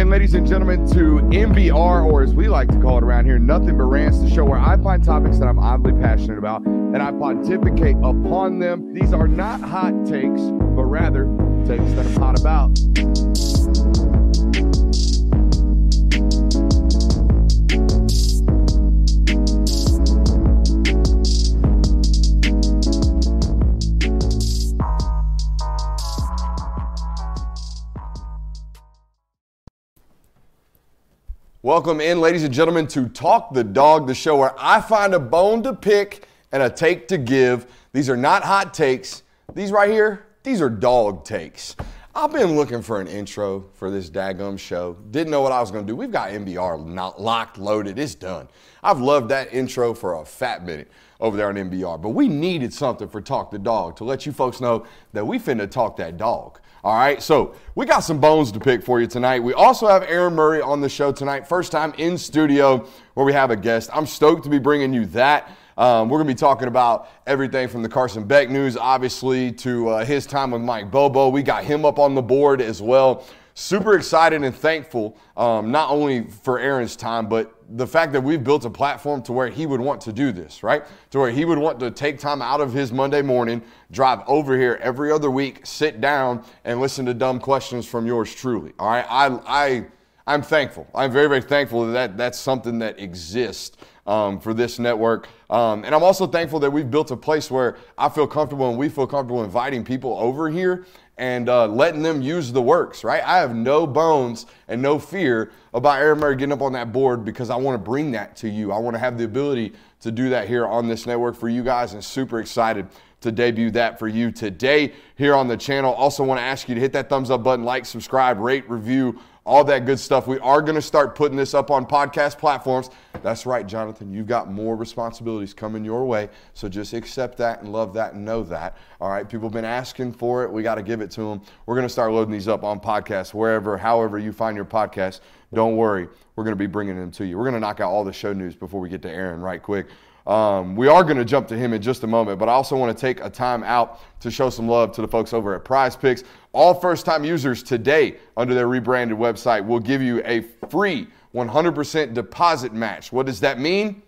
in, ladies and gentlemen, to NBR, or as we like to call it around here, Nothing But Rants, the show where I find topics that I'm oddly passionate about and I pontificate upon them. These are not hot takes, but rather takes that I'm hot about. Welcome in, ladies and gentlemen, to Talk the Dog, the show where I find a bone to pick and a take to give. These are not hot takes. These right here, these are dog takes. I've been looking for an intro for this daggum show. Didn't know what I was going to do. We've got NBR not locked, loaded. It's done. I've loved that intro for a fat minute over there on NBR. But we needed something for Talk the Dog to let you folks know that we finna talk that dog. All right, so we got some bones to pick for you tonight. We also have Aaron Murray on the show tonight. First time in studio where we have a guest. I'm stoked to be bringing you that. Um, we're going to be talking about everything from the Carson Beck news, obviously, to uh, his time with Mike Bobo. We got him up on the board as well. Super excited and thankful, um, not only for Aaron's time, but the fact that we've built a platform to where he would want to do this, right? To where he would want to take time out of his Monday morning, drive over here every other week, sit down and listen to dumb questions from yours truly. All right. I, I, I'm thankful. I'm very, very thankful that that's something that exists um, for this network. Um, and I'm also thankful that we've built a place where I feel comfortable and we feel comfortable inviting people over here and uh, letting them use the works, right? I have no bones and no fear about Aaron Murray getting up on that board because I want to bring that to you. I want to have the ability to do that here on this network for you guys and super excited to debut that for you today here on the channel. Also want to ask you to hit that thumbs up button, like, subscribe, rate, review, all that good stuff. We are going to start putting this up on podcast platforms. That's right, Jonathan. You've got more responsibilities coming your way. So just accept that and love that and know that. All right. People have been asking for it. We got to give it to them. We're going to start loading these up on podcasts, wherever, however you find your podcast. Don't worry. We're going to be bringing them to you. We're going to knock out all the show news before we get to Aaron right quick. Um, we are going to jump to him in just a moment, but I also want to take a time out to show some love to the folks over at Prize Picks. All first time users today under their rebranded website will give you a free 100% deposit match. What does that mean?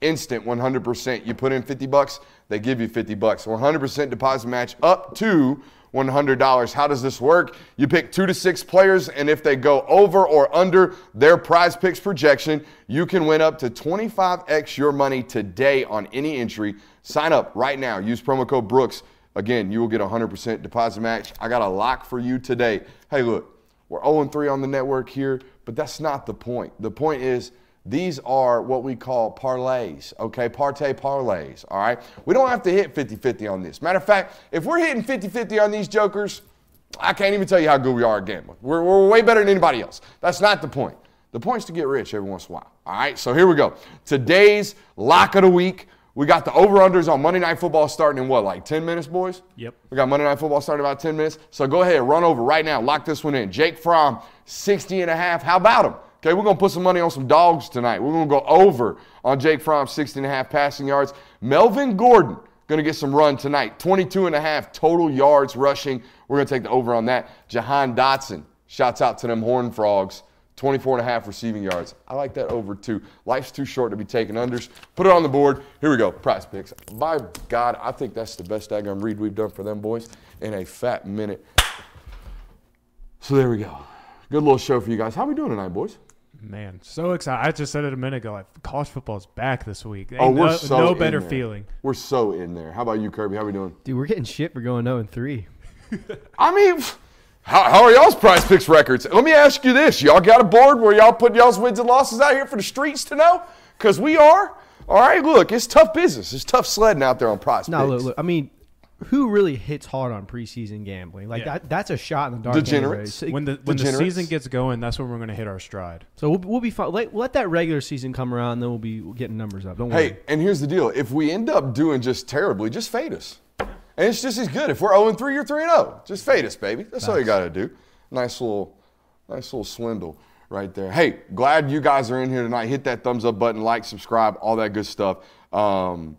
Instant 100%. You put in 50 bucks, they give you 50 bucks. 100% deposit match up to $100. How does this work? You pick two to six players, and if they go over or under their prize picks projection, you can win up to 25x your money today on any entry. Sign up right now. Use promo code Brooks. Again, you will get a 100% deposit match. I got a lock for you today. Hey, look, we're 0 3 on the network here, but that's not the point. The point is, these are what we call parlays, okay? Parte parlays, all right? We don't have to hit 50 50 on this. Matter of fact, if we're hitting 50 50 on these jokers, I can't even tell you how good we are at gambling. We're, we're way better than anybody else. That's not the point. The point is to get rich every once in a while, all right? So here we go. Today's lock of the week. We got the over-unders on Monday Night Football starting in what, like 10 minutes, boys? Yep. We got Monday Night Football starting about 10 minutes. So go ahead, run over right now. Lock this one in. Jake Fromm, 60 and a half. How about him? Okay, we're going to put some money on some dogs tonight. We're going to go over on Jake Fromm, 16 and a half passing yards. Melvin Gordon, going to get some run tonight. 22 and a half total yards rushing. We're going to take the over on that. Jahan Dotson, shouts out to them Horn Frogs. 24 and a half receiving yards. I like that over too. Life's too short to be taking unders. Put it on the board. Here we go. Prize picks. By God, I think that's the best daggum read we've done for them boys in a fat minute. So there we go. Good little show for you guys. How we doing tonight, boys? Man, so excited! I just said it a minute ago. Like college football's back this week. Oh, we're no, so no in better there. feeling. We're so in there. How about you, Kirby? How we doing? Dude, we're getting shit for going 0 and 3. I mean, how, how are y'all's prize picks records? Let me ask you this. Y'all got a board where y'all put y'all's wins and losses out here for the streets to know? Because we are. All right, look, it's tough business. It's tough sledding out there on prize No, picks. look, look, I mean, who really hits hard on preseason gambling? Like Yeah. that, that's a shot in the dark. Degenerates. anyways. When the when the season gets going, that's when we're going to hit our stride. So we'll, we'll be fine. Let, let that regular season come around, then we'll be getting numbers up. Don't worry. Hey, and here's the deal. If we end up doing just terribly, just fade us. And it's just as good. If we're 0 3, you're 3 0. Just fade us, baby. That's all you got to do. Nice little, nice little swindle right there. Hey, glad you guys are in here tonight. Hit that thumbs up button, like, subscribe, all that good stuff. Um,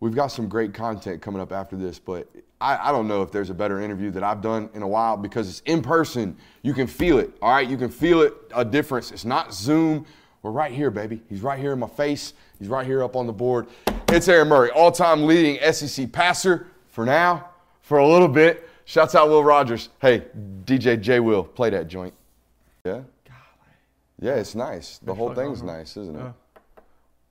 we've got some great content coming up after this, but I, I don't know if there's a better interview that I've done in a while because it's in person. You can feel it, all right? You can feel it, a difference. It's not Zoom. We're right here, baby. He's right here in my face. He's right here up on the board. It's Aaron Murray, all time leading SEC passer for now, for a little bit. Shouts out Will Rogers. Hey, DJ J Will, play that joint. Yeah? Yeah, it's nice. The whole thing's nice, isn't it?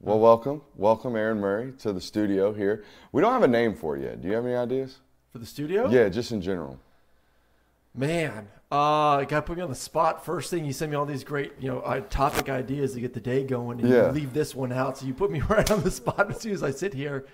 Well, welcome. Welcome, Aaron Murray, to the studio here. We don't have a name for it yet. Do you have any ideas? For the studio? Yeah, just in general. Man, uh, got to put me on the spot. First thing, you send me all these great, you know, uh, topic ideas to get the day going, and Yeah. you leave this one out. So you put me right on the spot as soon as I sit here.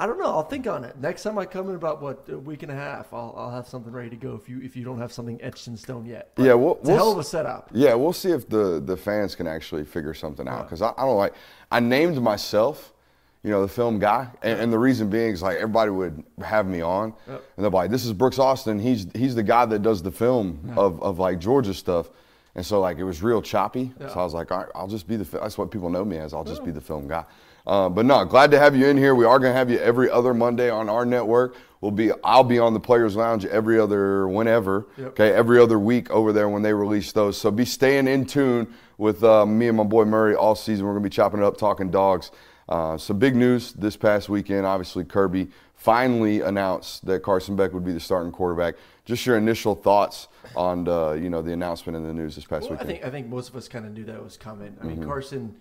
I don't know. I'll think on it. Next time I come in about what a week and a half, I'll, I'll have something ready to go. If you if you don't have something etched in stone yet, But Yeah, we'll- it's a we'll hell of a setup. Yeah, we'll see if the, the fans can actually figure something out. Because I, I don't like, I named myself, you know, the film guy. And, and the reason being is like everybody would have me on. Yep. And they're like, this is Brooks Austin. He's, he's the guy that does the film of, of like Georgia stuff. And so like it was real choppy. Yeah. So I was like, all right, I'll just be the, that's what people know me as. I'll just be the film guy. Uh, but no, glad to have you in here. We are going to have you every other Monday on our network. We'll be, I'll be on the Players Lounge every other, whenever. Yep. Okay, every other week over there when they release those. So be staying in tune with uh, me and my boy Murray all season. We're gonna be chopping it up, talking dogs. Uh, some big news this past weekend. Obviously, Kirby finally announced that Carson Beck would be the starting quarterback. Just your initial thoughts on uh, you know the announcement in the news this past Well, I think I think most of us kind of knew that was coming. I Mm-hmm. mean, Carson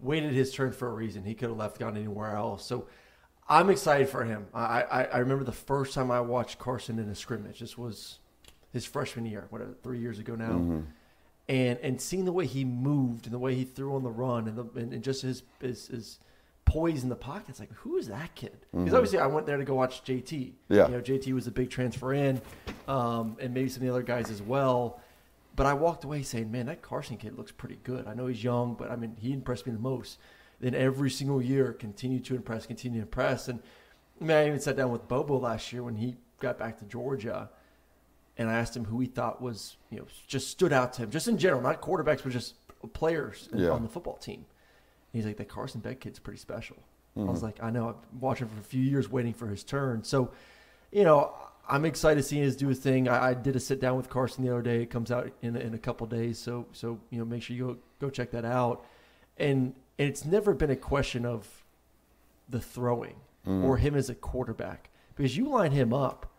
waited his turn for a reason. He could have left, gone anywhere else. So I'm excited for him. I, I I remember the first time I watched Carson in a scrimmage. This was his freshman year, whatever, three years ago now. Mm-hmm. And and seeing the way he moved and the way he threw on the run and the and, and just his, his his poise in the pocket, it's like who is that kid? Because obviously I went there to go watch JT. Mm-hmm. Yeah. You know, JT was a big transfer in, um, and maybe some of the other guys as well. But I walked away saying, man, that Carson kid looks pretty good. I know he's young, but I mean, he impressed me the most. Then every single year, continued to impress, continue to impress. And I mean, I even sat down with Bobo last year when he got back to Georgia, and I asked him who he thought was, you know, just stood out to him, just in general, not quarterbacks, but just players Yeah. on the football team. And he's like, that Carson Beck kid's pretty special. I was mm-hmm. like, I know. I've been watching for a few years, waiting for his turn. So, you know, I'm excited to see him do his thing. I, I did a sit down with Carson the other day. It comes out in, in a couple days. So, so you know, make sure you go go check that out. And and it's never been a question of the throwing mm. or him as a quarterback because you line him up,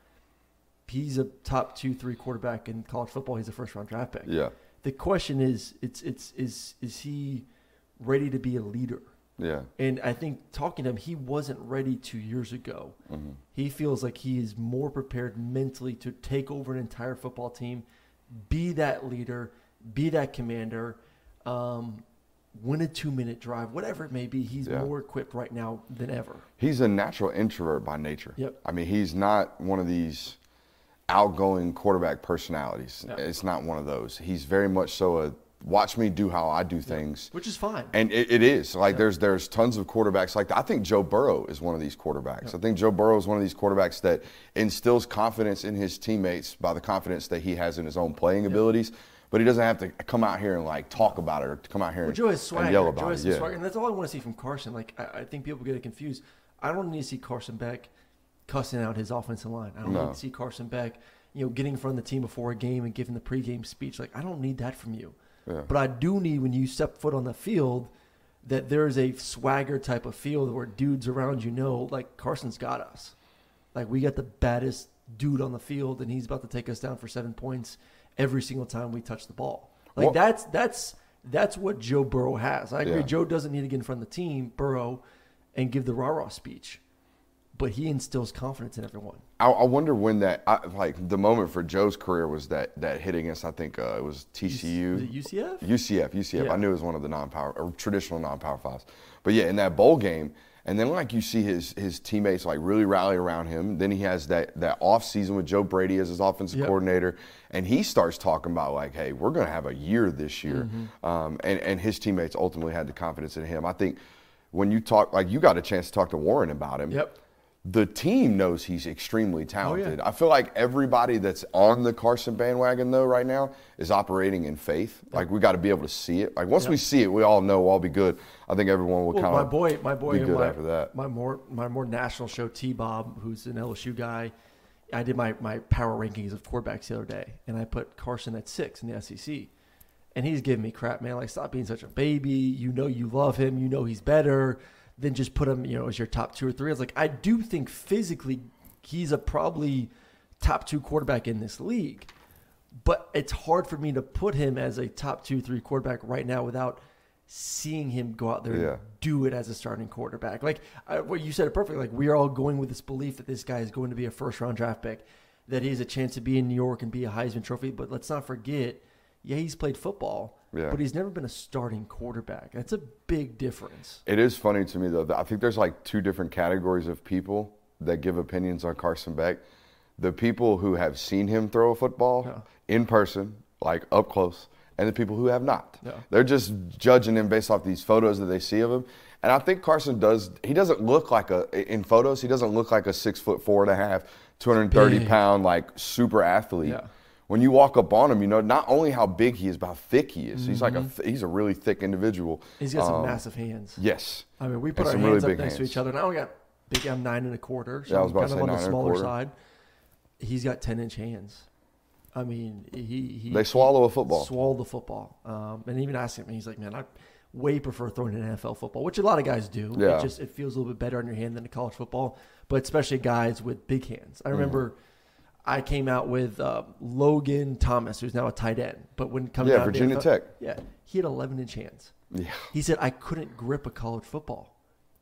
he's a top two, three quarterback in college football. He's a first round draft pick. yeah, The question is, it's it's is is he ready to be a leader? Yeah, And I think talking to him, he wasn't ready two years ago. He feels like he is more prepared mentally to take over an entire football team, be that leader, be that commander, um, win a two minute drive, whatever it may be. He's Yeah. more equipped right now than ever. he's a natural introvert by nature. Yep. I mean, he's not one of these outgoing quarterback personalities. It's not one of those. He's very much so a watch me do how I do things. Which is fine. And it, it is like there's there's tons of quarterbacks like that. I think Joe Burrow is one of these quarterbacks. I think Joe Burrow is one of these quarterbacks that instills confidence in his teammates by the confidence that he has in his own playing abilities. But he doesn't have to come out here and like talk about it or come out here Well, and, Joe has swagger. and yell Joe has it. Yeah. swagger, and that's all I want to see from Carson. Like I, I think people get it confused. I don't need to see Carson Beck cussing out his offensive line. I don't No. need to see Carson Beck, you know, getting in front of the team before a game and giving the pregame speech. Like I don't need that from you. Yeah. But I do need when you step foot on the field that there is a swagger type of field where dudes around you know, like Carson's got us. Like we got the baddest dude on the field, and he's about to take us down for seven points every single time we touch the ball. Like Well- that's that's that's what Joe Burrow has. I agree. Yeah. Joe doesn't need to get in front of the team, Burrow, and give the rah rah speech, but he instills confidence in everyone. I, I wonder when that I, like the moment for Joe's career was that that hit against I think uh, it was TCU. Was UCF? UCF, UCF. Yeah. I knew it was one of the non-power or traditional non-power fives. But yeah, in that bowl game, and then like you see his his teammates like really rally around him. Then he has that that off season with Joe Brady as his offensive Yep. coordinator, and he starts talking about like, hey, we're gonna have a year this year. Mm-hmm. Um, and and his teammates ultimately had the confidence in him. I think when you talk like you got a chance to talk to Warren about him. Yep. The team knows he's extremely oh, talented. I feel like everybody that's on the Carson bandwagon though right now is operating in faith. Like we got to be able to see it. Like once we see it, we all know I'll all be good. I think everyone will Well, kind my of boy, my boy, be good my, after that. my more my more national show T Bob, who's an LSU guy. I did my my power rankings of quarterbacks the other day, and I put Carson at six in the SEC, and he's giving me crap, man. Like, stop being such a baby. You know you love him. You know he's better. Then just put him, you know, as your top two or three. I was like, I do think physically he's a probably top two quarterback in this league but it's hard for me to put him as a top two, three quarterback right now without seeing him go out there Yeah. and do it as a starting quarterback. Like I, what you said it perfectly. Like we are all going with this belief that this guy is going to be a first round draft pick, that he has a chance to be in New York and be a Heisman Trophy. But let's not forget, yeah, he's played football, Yeah. but he's never been a starting quarterback. That's a big difference. It is funny to me though. I think there's like two different categories of people that give opinions on Carson Beck. The people who have seen him throw a football Yeah. in person, like up close, and the people who have not. Yeah. They're just judging him based off these photos that they see of him. And I think Carson does. He doesn't look like a in photos. He doesn't look like a six foot four and a half, 230 Big. pound like super athlete. Yeah. When you walk up on him, you know not only how big he is, but how thick he is. He's like a th- he's a really thick individual. Mm-hmm. He's got some Um, massive hands. Yes. I mean, we And put our hands really up next to each other. Now we got big. I'm nine and a quarter, so Yeah, I was about kind to of on the smaller side. He's got ten inch hands. I mean, he, he They swallow a football. Swallow the football. Um, and even asking him, he's like, man, I way prefer throwing an NFL football, which a lot of guys do. Yeah. It just it feels a little bit better on your hand than a college football, but especially guys with big hands. I remember. Mm-hmm. I came out with uh, Logan Thomas, who's now a tight end, but when coming Yeah, out Virginia NFL Tech. yeah, he had 11 inch hands. Yeah. He said, I couldn't grip a college football.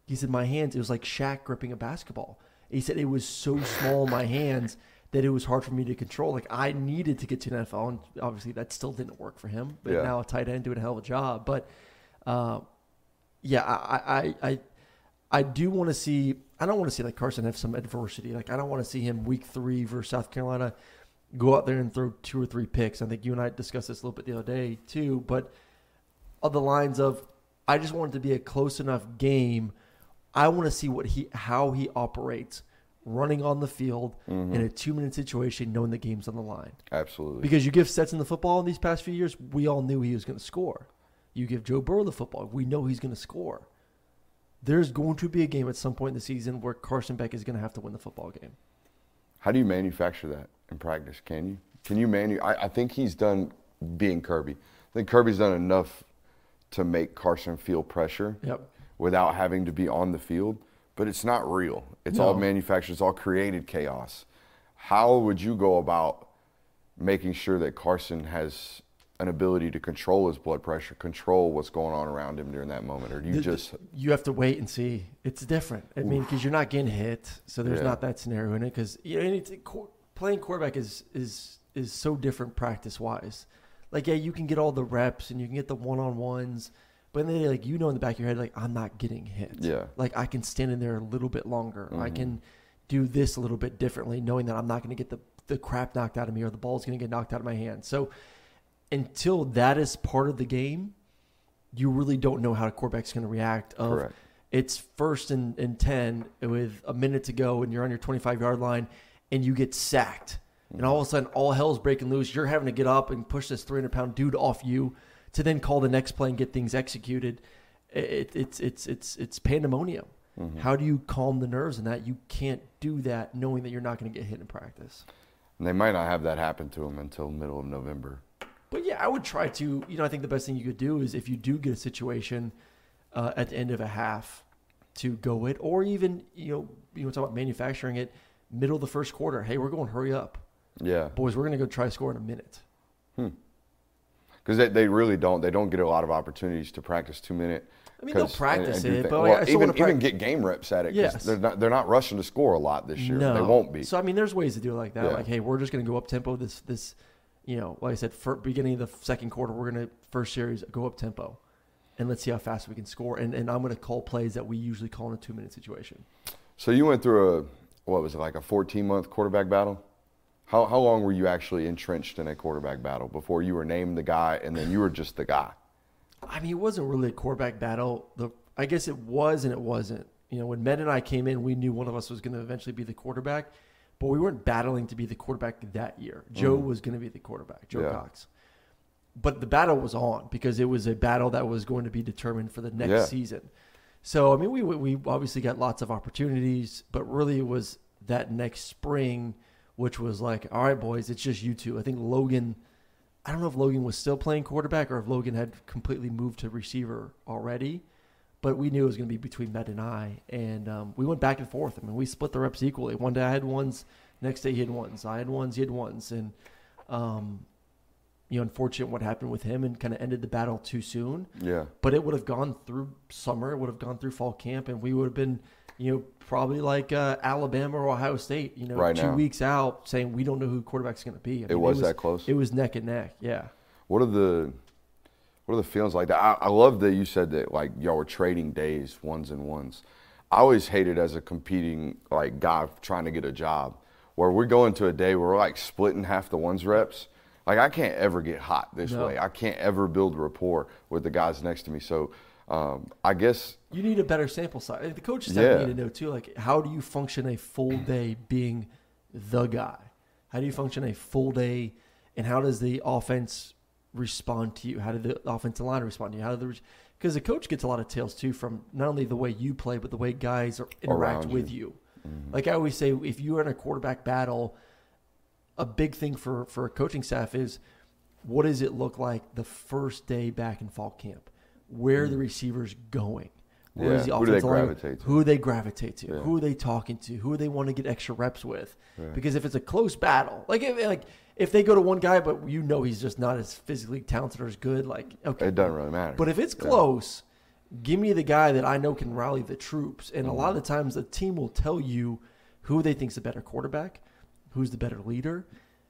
He said, my hands, it was like Shaq gripping a basketball. He said, it was so small in my hands that it was hard for me to control. Like, I needed to get to an NFL, and obviously that still didn't work for him. But Yeah. now a tight end doing a hell of a job. But, uh, yeah, I, I, I, I do want to see, I don't want to see like Carson have some adversity. Like, I don't want to see him week three versus South Carolina go out there and throw two or three picks. I think you and I discussed this a little bit the other day, too. But, of the lines of I just want it to be a close enough game. I want to see what he how he operates running on the field Mm-hmm. in a two minute situation, knowing the game's on the line. Absolutely. Because you give Stetson the football in these past few years, we all knew he was going to score. You give Joe Burrow the football, we know he's going to score. There's going to be a game at some point in the season where Carson Beck is going to have to win the football game. How do you manufacture that in practice? Can you? Can you manu? I, I think he's done being Kirby. I think Kirby's done enough to make Carson feel pressure Yep. without having to be on the field. But it's not real. It's all manufactured. It's all created chaos. How would you go about making sure that Carson has an ability to control his blood pressure, control what's going on around him during that moment, or do you The- just you have to wait and see. It's different. I mean, because you're not getting hit, so there's Yeah. not that scenario in it. Because you know, it's, playing quarterback is is is so different practice wise. Like, yeah, you can get all the reps and you can get the one on ones, but then like you know in the back of your head, like I'm not getting hit. Yeah. Like I can stand in there a little bit longer. I Mhm. can do this a little bit differently, knowing that I'm not going to get the the crap knocked out of me or the ball's going to get knocked out of my hand. So until that is part of the game, you really don't know how a quarterback's going to react. Of Correct. it's first and, and ten with a minute to go, and you're on your 25 yard line, and you get sacked, and all of a sudden all hell's breaking loose. You're having to get up and push this 300 pound dude off you to then call the next play and get things executed. It, it's it's it's it's pandemonium. Mm-hmm. How do you calm the nerves in that? You can't do that knowing that you're not going to get hit in practice. And they might not have that happen to him until middle of November. But yeah, I would try to. You know, I think the best thing you could do is if you do get a situation uh, at the end of a half to go it, or even you know, you know, talk about manufacturing it middle of the first quarter. Hey, we're going hurry up, Yeah. boys. We're going to go try to score in a minute. Hmm. because they, they really don't they don't get a lot of opportunities to practice two minute. I mean, they'll practice do it, thi- but well, I even even get game reps at it. Yes. they're not they're not rushing to score a lot this year. No, They won't be. So I mean, there's ways to do it like that. Yeah. Like, hey, we're just going to go up tempo. This this, you know, like I said, for beginning of the second quarter, we're going to first series go up tempo, and let's see how fast we can score. And and I'm going to call plays that we usually call in a two minute situation. So you went through a what was it like a 14 month quarterback battle? How how long were you actually entrenched in a quarterback battle before you were named the guy and then you were just the guy? I mean, it wasn't really a quarterback battle. The I guess it was and it wasn't. You know, when Med and I came in, we knew one of us was going to eventually be the quarterback, but we weren't battling to be the quarterback that year. Joe mm. was going to be the quarterback, Joe Yeah. Cox. But the battle was on because it was a battle that was going to be determined for the next Yeah. season. So I mean, we we obviously got lots of opportunities, but really it was that next spring, which was like, all right, boys, it's just you two. I think Logan. I don't know if Logan was still playing quarterback or if Logan had completely moved to receiver already, but we knew it was going to be between Med and I, and um, we went back and forth. I mean, we split the reps equally. One day I had ones, next day he had ones. I had ones, he had ones, and um, you know, unfortunate what happened with him and kind of ended the battle too soon Yeah. but it would have gone through summer, it would have gone through fall camp, and we would have been, you know, probably like uh, Alabama or Ohio State, you know, Right two now. weeks out saying we don't know who quarterback's going to be. I It mean, was that close? It was neck and neck. Yeah. What are the what are the feelings like that? I, I love that you said that like y'all were trading days, ones and ones. I always hated as a competing like guy trying to get a job where we're going to a day where we're like splitting half the ones reps. Like I can't ever get hot this No. way. I can't ever build rapport with the guys next to me. So um, I guess You need a better sample size. The coaches Yeah. need to know too, like how do you function a full day being the guy? How do you function a full day, and how does the offense respond to you? How did the offensive line respond to you? How do the because the coach gets a lot of tails too from not only the way you play, but the way guys are, interact Around with you. Like I always say, if you're in a quarterback battle, a big thing for for a coaching staff is what does it look like the first day back in fall camp? Where are the receivers going? Where is Mm. Yeah. the Who do they offensive line- gravitate to? Who they gravitate to? Yeah. Who are they talking to? Who do they want to get extra reps with? Because if it's a close battle, like if, like if they go to one guy, but you know he's just not as physically talented or as good, like okay, it doesn't really matter. but if it's Yeah. close, give me the guy that I know can rally the troops. And a lot of the times, the team will tell you who they think's the better quarterback, who's the better leader,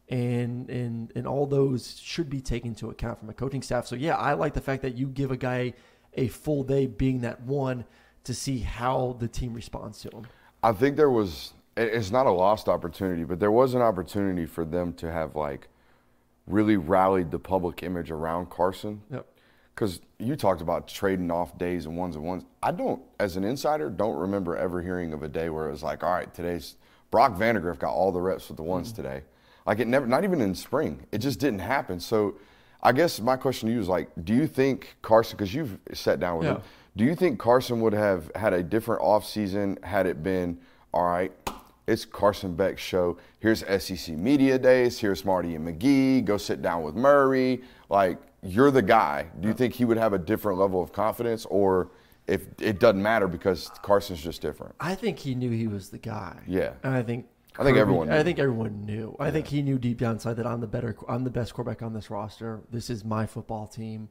and and and all those should be taken into account from a coaching staff. So yeah, I like the fact that you give a guy a full day being that one to see how the team responds to him. I think there was. It- It's not a lost opportunity, but there was an opportunity for them to have like really rallied the public image around Carson. Yep. Because you talked about trading off days and ones and ones. I don't, as an insider, don't remember ever hearing of a day where it was like, all right, today's Brock Vandagriff got all the reps with the ones mm. today. Like it never, not even in spring. It just didn't happen. So I guess my question to you is like, do you think Carson, because you've sat down with Yeah. him, do you think Carson would have had a different offseason had it been, all right, it's Carson Beck's show. Here's SEC Media Days. Here's Marty and McGee. Go sit down with Murray. Like, you're the guy. Do you think he would have a different level of confidence, or if it doesn't matter because Carson's just different? I think he knew he was the guy. Yeah. and I think I think everyone I knew. think everyone knew. I think he knew deep down inside that I'm the better. I'm the best quarterback on this roster. This is my football team.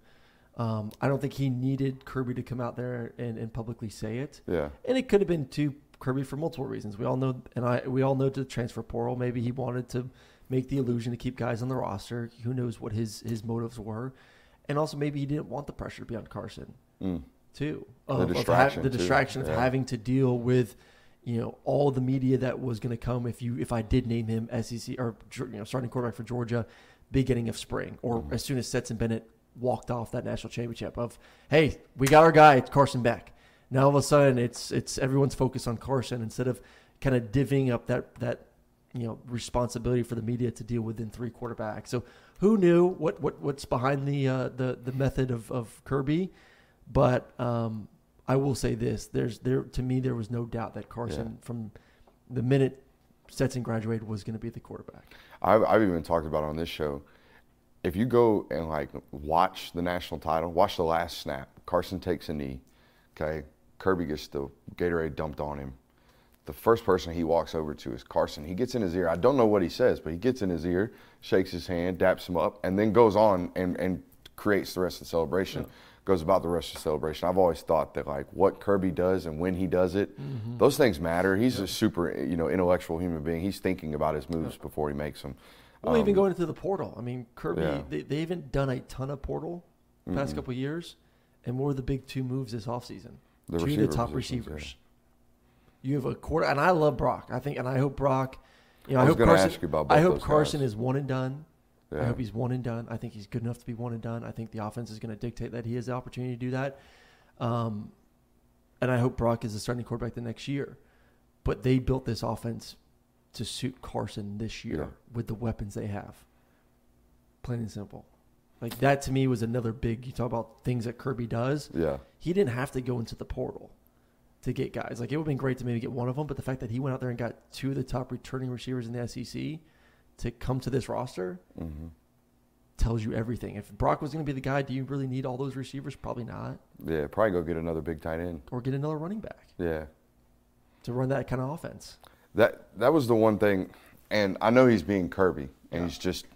Um, I don't think he needed Kirby to come out there and, and publicly say it. Yeah. and it could have been to Kirby for multiple reasons. We all know, and I we all know to the transfer portal. Maybe he wanted to make the illusion to keep guys on the roster. Who knows what his his motives were, and also maybe he didn't want the pressure to be on Carson too. Of, of ha- distraction, the too. distraction of Yeah. having to deal with, you know, all the media that was going to come if you if I did name him SEC or you know starting quarterback for Georgia, beginning of spring or Mm-hmm. as soon as Stetson Bennett walked off that national championship of hey we got our guy it's Carson Beck. Now all of a sudden it's it's everyone's focused on Carson instead of kind of divvying up that that you know responsibility for the media to deal with in three quarterbacks. So who knew what what what's behind the uh, the the method of, of Kirby? But um, I will say this: there's there to me there was no doubt that Carson from the minute Stetson graduated was going to be the quarterback. I've, I've even talked about it on this show. If you go and like watch the national title, watch the last snap. Carson takes a knee. Okay, Kirby gets the Gatorade dumped on him. The first person he walks over to is Carson. He gets in his ear. I don't know what he says, but he gets in his ear, shakes his hand, daps him up, and then goes on and, and creates the rest of the celebration. Goes about the rest of the celebration. I've always thought that like what Kirby does and when he does it, those things matter. He's a super you know intellectual human being. He's thinking about his moves before he makes them. Well, even going into the portal. I mean, Kirby, Um, yeah. they, they haven't done a ton of portal the past couple of years. And what were the big two moves this offseason? The two of the top positions, receivers. You have a quarter, and I love Brock. I think, and I hope Brock. You know, I I, hope Carson. ask you about I hope Carson guys. is one and done. I hope he's one and done. I think he's good enough to be one and done. I think the offense is going to dictate that he has the opportunity to do that. Um, and I hope Brock is the starting quarterback the next year. But they built this offense to suit Carson this year Yeah. with the weapons they have. Plain and simple. Like that to me was another big. You talk about things that Kirby does. Yeah. He didn't have to go into the portal to get guys. Like it would have been great to maybe get one of them, but the fact that he went out there and got two of the top returning receivers in the SEC to come to this roster hmm tells you everything. If Brock was going to be the guy, do you really need all those receivers? Probably not. Yeah. Probably go get another big tight end. Or get another running back Yeah. to run that kind of offense. That that was the one thing, and I know he's being Kirby, and Yeah. he's just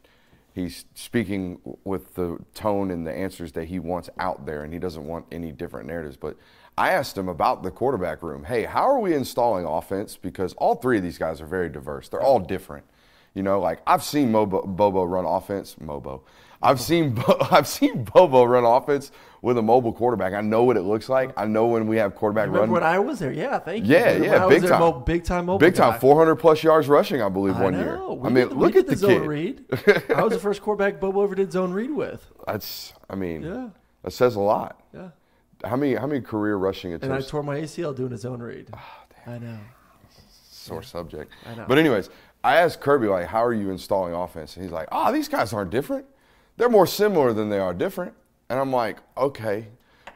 he's speaking with the tone and the answers that he wants out there, and he doesn't want any different narratives. But I asked him about the quarterback room. Hey, how are we installing offense? Because all three of these guys are very diverse. They're all different. You know, like I've seen Mobo, Bobo run offense. Mobo. I've seen Bo, I've seen Bobo run offense with a mobile quarterback. I know what it looks like. I know when we have quarterback run. when I was there? Yeah, thank you. Yeah, yeah, big there, time. mo- big time mobile. Big time, 400 plus yards rushing, I believe, I one know. year. We I mean, look at did the zone kid. read. I was the first quarterback Bobo ever did zone read with. That's, I mean, Yeah, that says a lot. yeah. How many, how many career rushing attempts? And I tore my ACL doing a zone read. Ah, I know. Sore subject. I know. But anyways, I asked Kirby like, "How are you installing offense?" And he's like, "Oh, these guys aren't different. They're more similar than they are different." And I'm like, "Okay."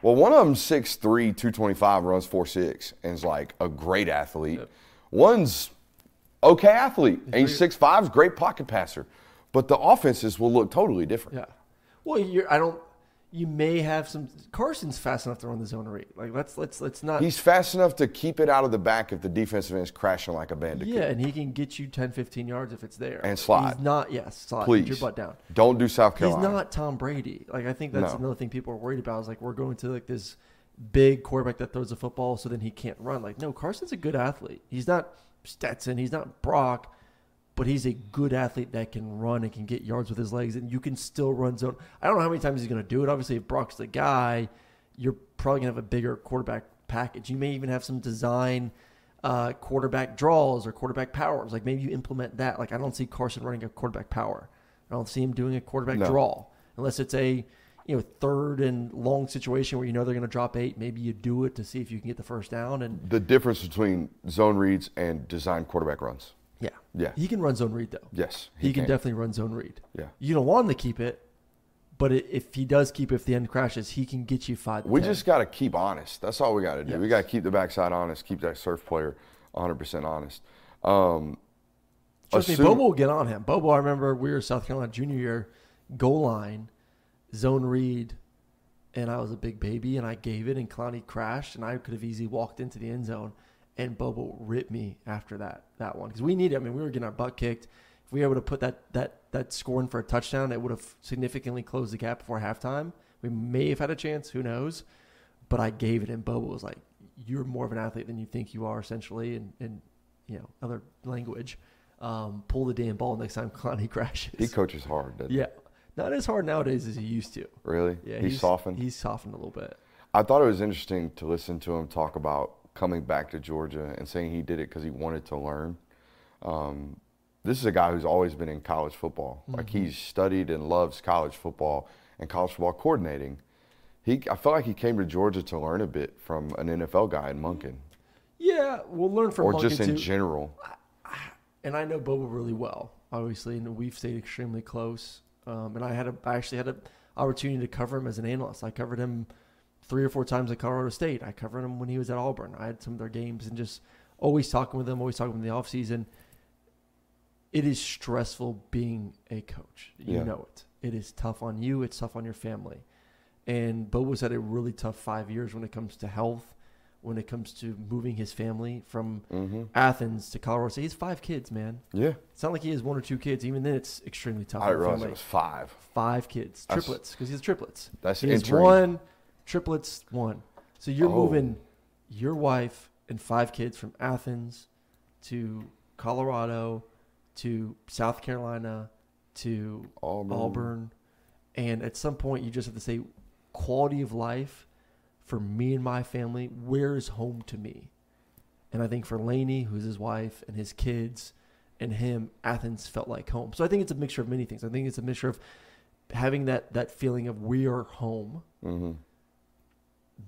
Well, one of them 6'3", 225, runs 4'6", and is like a great athlete. One's okay athlete, and he's 6'5", great pocket passer. But the offenses will look totally different. Yeah. Well, you're. I don't. You may have some. Carson's fast enough to run the zone read. Like let's let's let's not. He's fast enough to keep it out of the back if the defensive end is crashing like a bandit. yeah, and he can get you 10, 15 yards if it's there. And slide. He's not. Yes, slide. Please. Get your butt down. Don't do South Carolina. He's not Tom Brady. Like I think that's No. another thing people are worried about. Is like we're going to like this big quarterback that throws the football, so then he can't run. Like no, Carson's a good athlete. He's not Stetson. He's not Brock, but he's a good athlete that can run and can get yards with his legs, and you can still run zone. I don't know how many times he's going to do it. Obviously, if Brock's the guy, you're probably going to have a bigger quarterback package. You may even have some design. Uh, quarterback draws or quarterback powers. Like maybe you implement that. Like I don't see Carson running a quarterback power. I don't see him doing a quarterback No. draw unless it's a you know third and long situation where you know they're going to drop eight. Maybe you do it to see if you can get the first down. And the difference between zone reads and design quarterback runs. Yeah, Yeah. he can run zone read though. Yes, He, can, definitely run zone read. Yeah. You don't want him to keep it, but i if he does keep it, if the end crashes, he can get you five. We 10. just got to keep honest. That's all we got to do. We got to keep the backside honest. Keep that surf player 100% honest. Um, Trust me, Bobo will get on him. Bobo, I remember we were South Carolina junior year, goal line, zone read, and I was a big baby, and I gave it, and Clowney crashed, and I could have easily walked into the end zone, and Bobo ripped me after that that one because we needed. I mean, we were getting our butt kicked. If we were able to put that that that scoring for a touchdown, it would have significantly closed the gap before halftime. We may have had a chance. Who knows? But I gave it, and Bobo was like, "You're more of an athlete than you think you are, essentially," and and you know other language. Um, pull the damn ball next time Clowney crashes. he coaches hard, doesn't he? Yeah, not as hard nowadays as he used to. Really? Yeah, he's, softened. He's softened a little bit. I thought it was interesting to listen to him talk about coming back to Georgia and saying he did it because he wanted to learn. Um, this is a guy who's always been in college football. Like Mm-hmm. he's studied and loves college football and college football coordinating. He, I felt like he came to Georgia to learn a bit from an NFL guy in Monken, Yeah, we'll learn from or Monken just in too. general. and I know Bobo really well, obviously, and we've stayed extremely close. Um, and I had a, I actually had an opportunity to cover him as an analyst. I covered him three or four times at Colorado State. I covered him when he was at Auburn. I had some of their games and just always talking with him, always talking with him in the offseason. It is stressful being a coach. You Yeah. know it. It is tough on you. It's tough on your family. And Bo was had a really tough five years when it comes to health, when it comes to moving his family from hmm Athens to Colorado State. He has five kids, man. Yeah, It's not like he has one or two kids. Even then, it's extremely tough. I on realize family. it was five. Five kids, triplets, because he has triplets. That's He has one, triplets, one. So you're Oh. moving your wife and five kids from Athens to Colorado to South Carolina to Auburn. Auburn. And at some point, you just have to say, quality of life for me and my family, where is home to me? And I think for Laney, who's his wife and his kids and him, Athens felt like home. So I think it's a mixture of many things. I think it's a mixture of having that, that feeling of we are home, hmm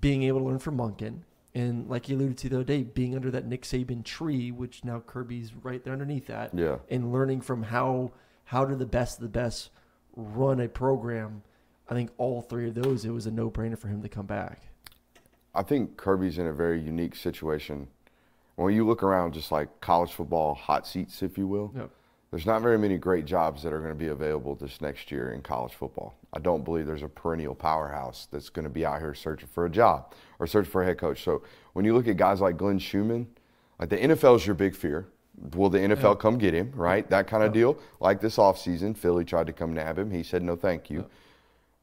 being able to learn from Monken, And like you alluded to the other day, being under that Nick Saban tree, which now Kirby's right there underneath that, Yeah. and learning from how how do the best of the best run a program. I think all three of those, it was a no brainer for him to come back. I think Kirby's in a very unique situation. When you look around, just like college football hot seats, if you will, Yep. There's not very many great jobs that are going to be available this next year in college football. I don't believe there's a perennial powerhouse that's going to be out here searching for a job or searching for a head coach. So when you look at guys like Glenn Schumann, like the NFL is your big fear. Will the NFL come get him, right? That kind of deal. Like this offseason, Philly tried to come nab him. He said, no, thank you.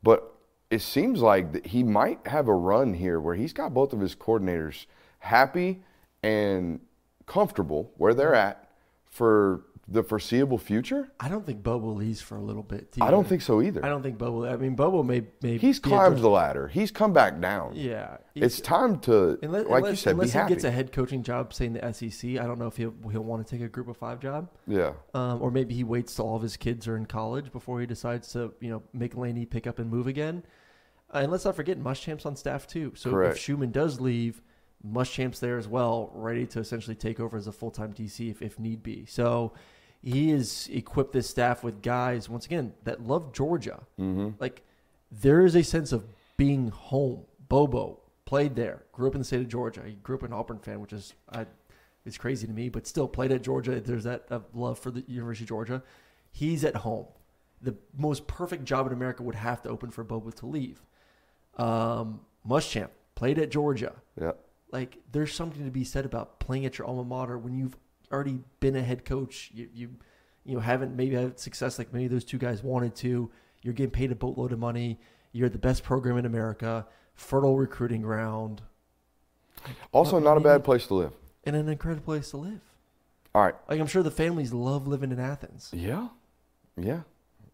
But it seems like that he might have a run here where he's got both of his coordinators happy and comfortable where they're at for the foreseeable future. I don't think Bobo leaves for a little bit. I don't either. think so either. I don't think Bobo. I mean, Bobo may may He's climbed the ladder. He's come back down. Yeah, It's time to, Unless, like you said, be unless he happy. gets a head coaching job, say in the SEC, I don't know if he'll he'll want to take a Group of Five job, yeah. um, or maybe he waits till all of his kids are in college before he decides to you know make Laney pick up and move again. Uh, and let's not forget Muschamp's on staff too. So Correct. if Schumann does leave, Muschamp's there as well, ready to essentially take over as a full time DC if, if need be. So he has equipped this staff with guys once again that love Georgia. Mm-hmm. Like there is a sense of being home. Bobo played there, grew up in the state of Georgia. He grew up an Auburn fan, which is I, it's crazy to me, but still played at Georgia. There's that uh, love for the University of Georgia. He's at home. The most perfect job in America would have to open for Bobo to leave. Um, Muschamp played at Georgia. Yeah. Like there's something to be said about playing at your alma mater when you've already been a head coach. You you you know haven't maybe had success like maybe those two guys wanted to. You're getting paid a boatload of money. You're the best program in America. Fertile recruiting ground Also, What not a bad place to live. and an incredible place to live. All right. Like I'm sure the families love living in Athens. Yeah. Yeah.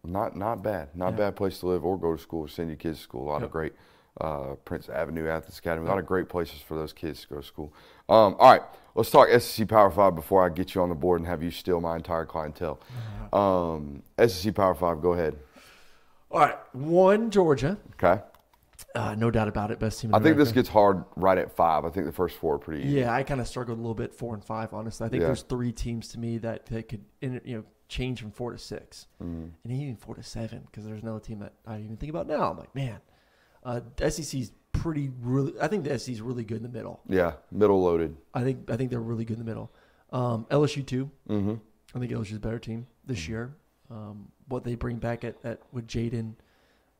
Not not bad. Not Yeah. bad place to live or go to school. Or send your kids to school. A lot of great uh, Prince Avenue Athens Academy. A lot of great places for those kids to go to school. Um, all right. Let's talk SEC Power Five before I get you on the board and have you steal my entire clientele. Um, SEC Power Five. Go ahead. All right, one Georgia, Okay. uh, no doubt about it, best team. In I think this gets hard right at five. I think the first four are pretty easy. Yeah, I kind of struggled a little bit four and five. Honestly, I think Yeah. there's three teams to me that, that could you know change from four to six, Mhm. and even four to seven because there's another team that I even think about now. I'm like, man, uh, SEC's pretty really. I think the SEC's really good in the middle. Yeah. Middle loaded. I think I think they're really good in the middle. Um, LSU too. Mm-hmm. I think LSU's a better team this year. Um, what they bring back at, at with Jayden,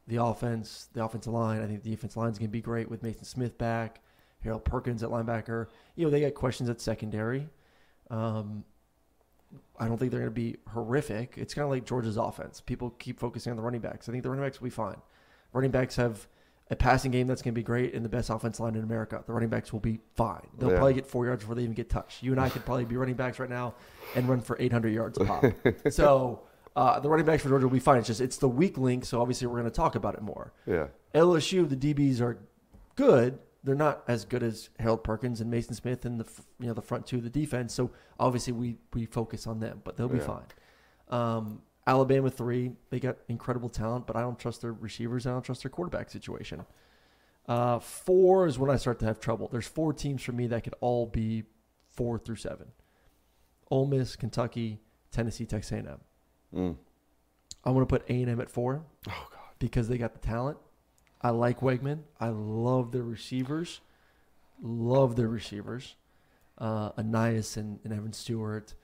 the offense, the offensive line. I think the defense line is going to be great with Maason Smith back, Harold Perkins at linebacker. You know they got questions at secondary. Um, I don't think they're going to be horrific. It's kind of like Georgia's offense. People keep focusing on the running backs. I think the running backs will be fine. Running backs have a passing game that's going to be great and the best offense line in America. The running backs will be fine. They'll Yeah. probably get four yards before they even get touched. You and I could probably be running backs right now and run for 800 yards a pop. so uh, the running backs for Georgia will be fine. It's just it's the weak link. So obviously we're going to talk about it more. Yeah. LSU, the DBs are good. They're not as good as Harold Perkins and Maason Smith and the you know the front two of the defense. So obviously we we focus on them, but they'll be Yeah. fine. Um, Alabama three, they got incredible talent, but I don't trust their receivers. I don't trust their quarterback situation. Uh, four is when I start to have trouble. There's four teams for me that could all be four through seven: Ole Miss, Kentucky, Tennessee, Texas A&M. Mm. I want to put A&M at four Oh God. because they got the talent. I like Weigman. I love their receivers. Love their receivers. Uh, Ainias and, and Evan Stewart.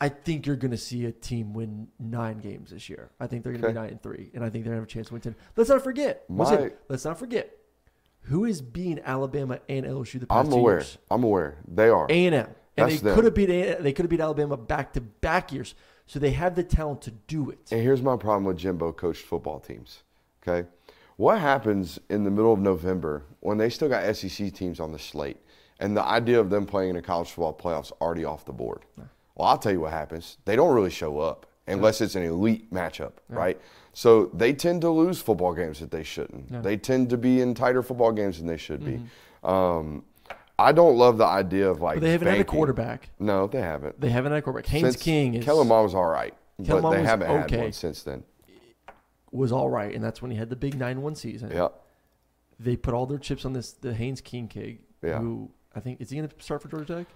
I think you're going to see a team win nine games this year. I think they're going to Okay. be nine and three, and I think they're going to have a chance to win ten. Let's not forget. My- again, let's not forget who is beating Alabama and LSU the past I'm aware. years. I'm aware. They are. A and M, and they could have beat they could have beat Alabama back to back years. So they have the talent to do it. And here's my problem with Jimbo coached football teams. Okay. What happens in the middle of November when they still got SEC teams on the slate and the idea of them playing in a college football playoffs already off the board? Well, I'll tell you what happens. They don't really show up unless it's an elite matchup, right? So they tend to lose football games that they shouldn't. They tend to be in tighter football games than they should be. Um, I don't love the idea of like. But they haven't had a quarterback. No, they haven't. They haven't had a quarterback. Haynes Since King is, Kellen Mond was all right, Kellen but they was haven't had one since then. was all right, and that's when he had the big nine one season. Yeah. they put all their chips on this the Haynes King kid, Yeah. who I think is he going to start for Georgia Tech?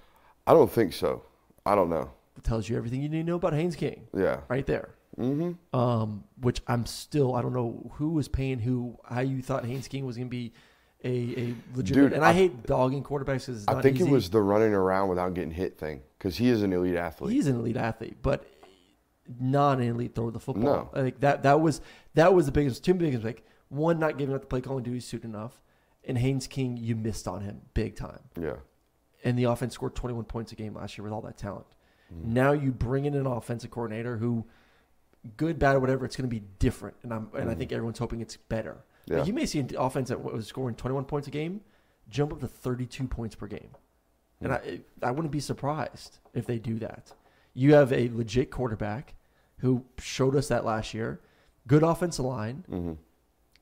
I don't think so. I don't know. tells you everything you need to know about Haynes King Yeah. right there. Mm-hmm. Um, which I'm still I don't know who was paying who, how you thought Haynes King was going to be a, a legitimate. Dude, and I, I- hate dogging quarterbacks because it's I think easy. it was the running around without getting hit thing because he is an elite athlete. He's an elite athlete, but not an elite thrower of the football. No. Think that that was that was the biggest two biggest mistake. One, not giving up the play calling duties soon enough, and Haynes King, you missed on him big time. yeah. And the offense scored 21 points a game last year with all that talent. Mm-hmm. Now you bring in an offensive coordinator who, good, bad, or whatever, it's going to be different, and I'm and I think everyone's hoping it's better. Yeah. Like, you may see an offense that was scoring 21 points a game jump up to 32 points per game, and I I wouldn't be surprised if they do that. You have a legit quarterback who showed us that last year, good offensive line, Mm-hmm.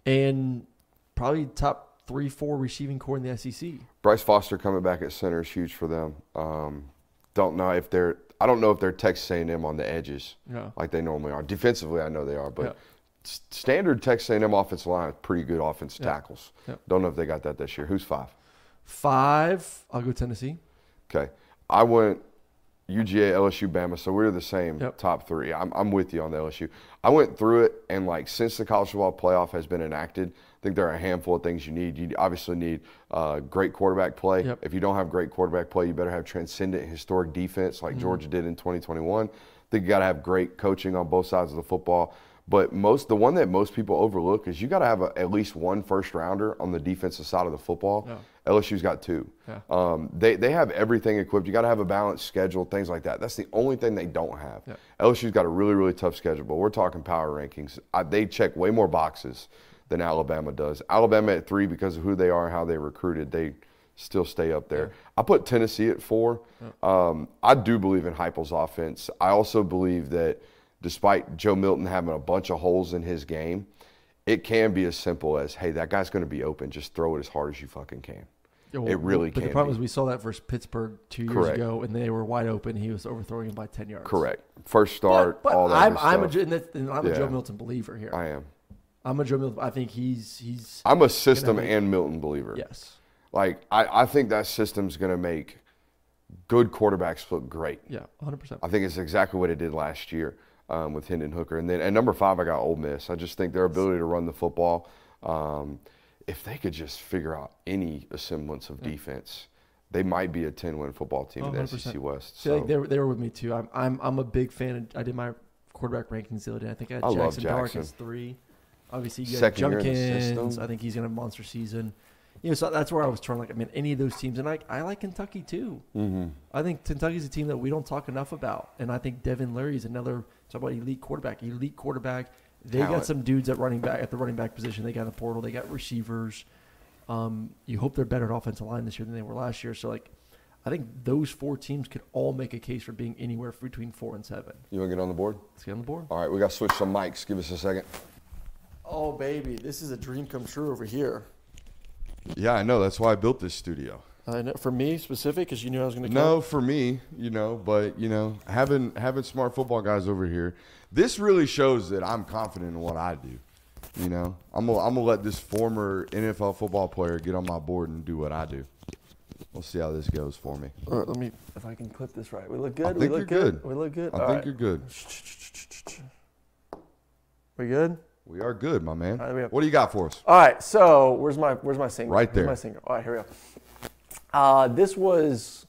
and probably top three, four receiving core in the SEC. Bryce Foster coming back at center is huge for them. Um, don't know if they're. I don't know if they're Texas A&M on the edges Yeah. like they normally are. Defensively, I know they are, but Yeah. standard Texas A&M offensive line is pretty good offensive Yeah. tackles. Don't know if they got that this year. Who's five? Five, I'll go Tennessee. Okay, I went UGA, LSU, Bama, so we're the same Yep. top three. I'm, I'm with you on the LSU. I went through it, and like since the college football playoff has been enacted, think there are a handful of things you need. You obviously need uh, great quarterback play. Yep. If you don't have great quarterback play, you better have transcendent historic defense Mm-hmm. like Georgia did in 2021. I think you got to have great coaching on both sides of the football. But most, the one that most people overlook is you got to have a, at least one first rounder on the defensive side of the football. Yeah. LSU's got two. Yeah. Um, they, they have everything equipped. You got to have a balanced schedule, things like that. That's the only thing they don't have. Yeah. LSU's got a really, really tough schedule, but we're talking power rankings. I, they check way more boxes than Alabama does. Alabama at three because of who they are and how they recruited. They still stay up there. I put Tennessee at four. Um, I do believe in Heupel's offense. I also believe that despite Joe Milton having a bunch of holes in his game, it can be as simple as, hey, that guy's going to be open. Just throw it as hard as you fucking can. Yeah, well, It really But can the problem be. is we saw that versus Pittsburgh two years Correct. ago, and they were wide open. He was overthrowing him by ten yards. Correct. First start, but all that I'm I'm a, and I'm a Yeah. Joe Milton believer here. I am. I'm a Joe Milton. I think he's he's I'm a system make- and Milton believer. yes, Like I, I think that system's going to make good quarterbacks look great. yeah, 100. percent I think it's exactly what it did last year um, with Hendon Hooker. And then at number five, I got Ole Miss. I just think their ability to run the football, um, if they could just figure out any semblance of defense, they might be a 10 win football team Oh, in the 100%. SEC West. So, So they were they were with me too. I'm I'm I'm a big fan. Of, I did my quarterback rankings the other day. I think I had I love Jaxson Dart Jackson. as three. Obviously, you got Second year in the Junkins. I think he's gonna have a monster season. You know, so that's where I was trying. Like, I mean, any of those teams, and I I like Kentucky too. mm-hmm. I think Kentucky's a team that we don't talk enough about, and I think Devin Leary is another talk about elite quarterback. Elite quarterback. They got some dudes at running back at the running back position. They got in the portal. They got receivers. Um, you hope they're better at offensive line this year than they were last year. So like, I think those four teams could all make a case for being anywhere between four and seven. you want to get on the board? Let's get on the board. All right, we got to switch some mics. Give us a second. Oh baby, this is a dream come true over here. Yeah, I know. That's why I built this studio. I know for me specific, because you knew I was going to come. No, for me, you know, but you know, having having smart football guys over here, this really shows that I'm confident in what I do. You know, I'm gonna, I'm gonna let this former NFL football player get on my board and do what I do. We'll see how this goes for me. All right, let me if I can clip this right. We look good. I we think look you're good. We look good. I All think right. you're good. We good? We are good, my man. Right. What do you got for us? All right, so where's my where's my single? Right Where's there. my single. All right, here we go. Uh, this was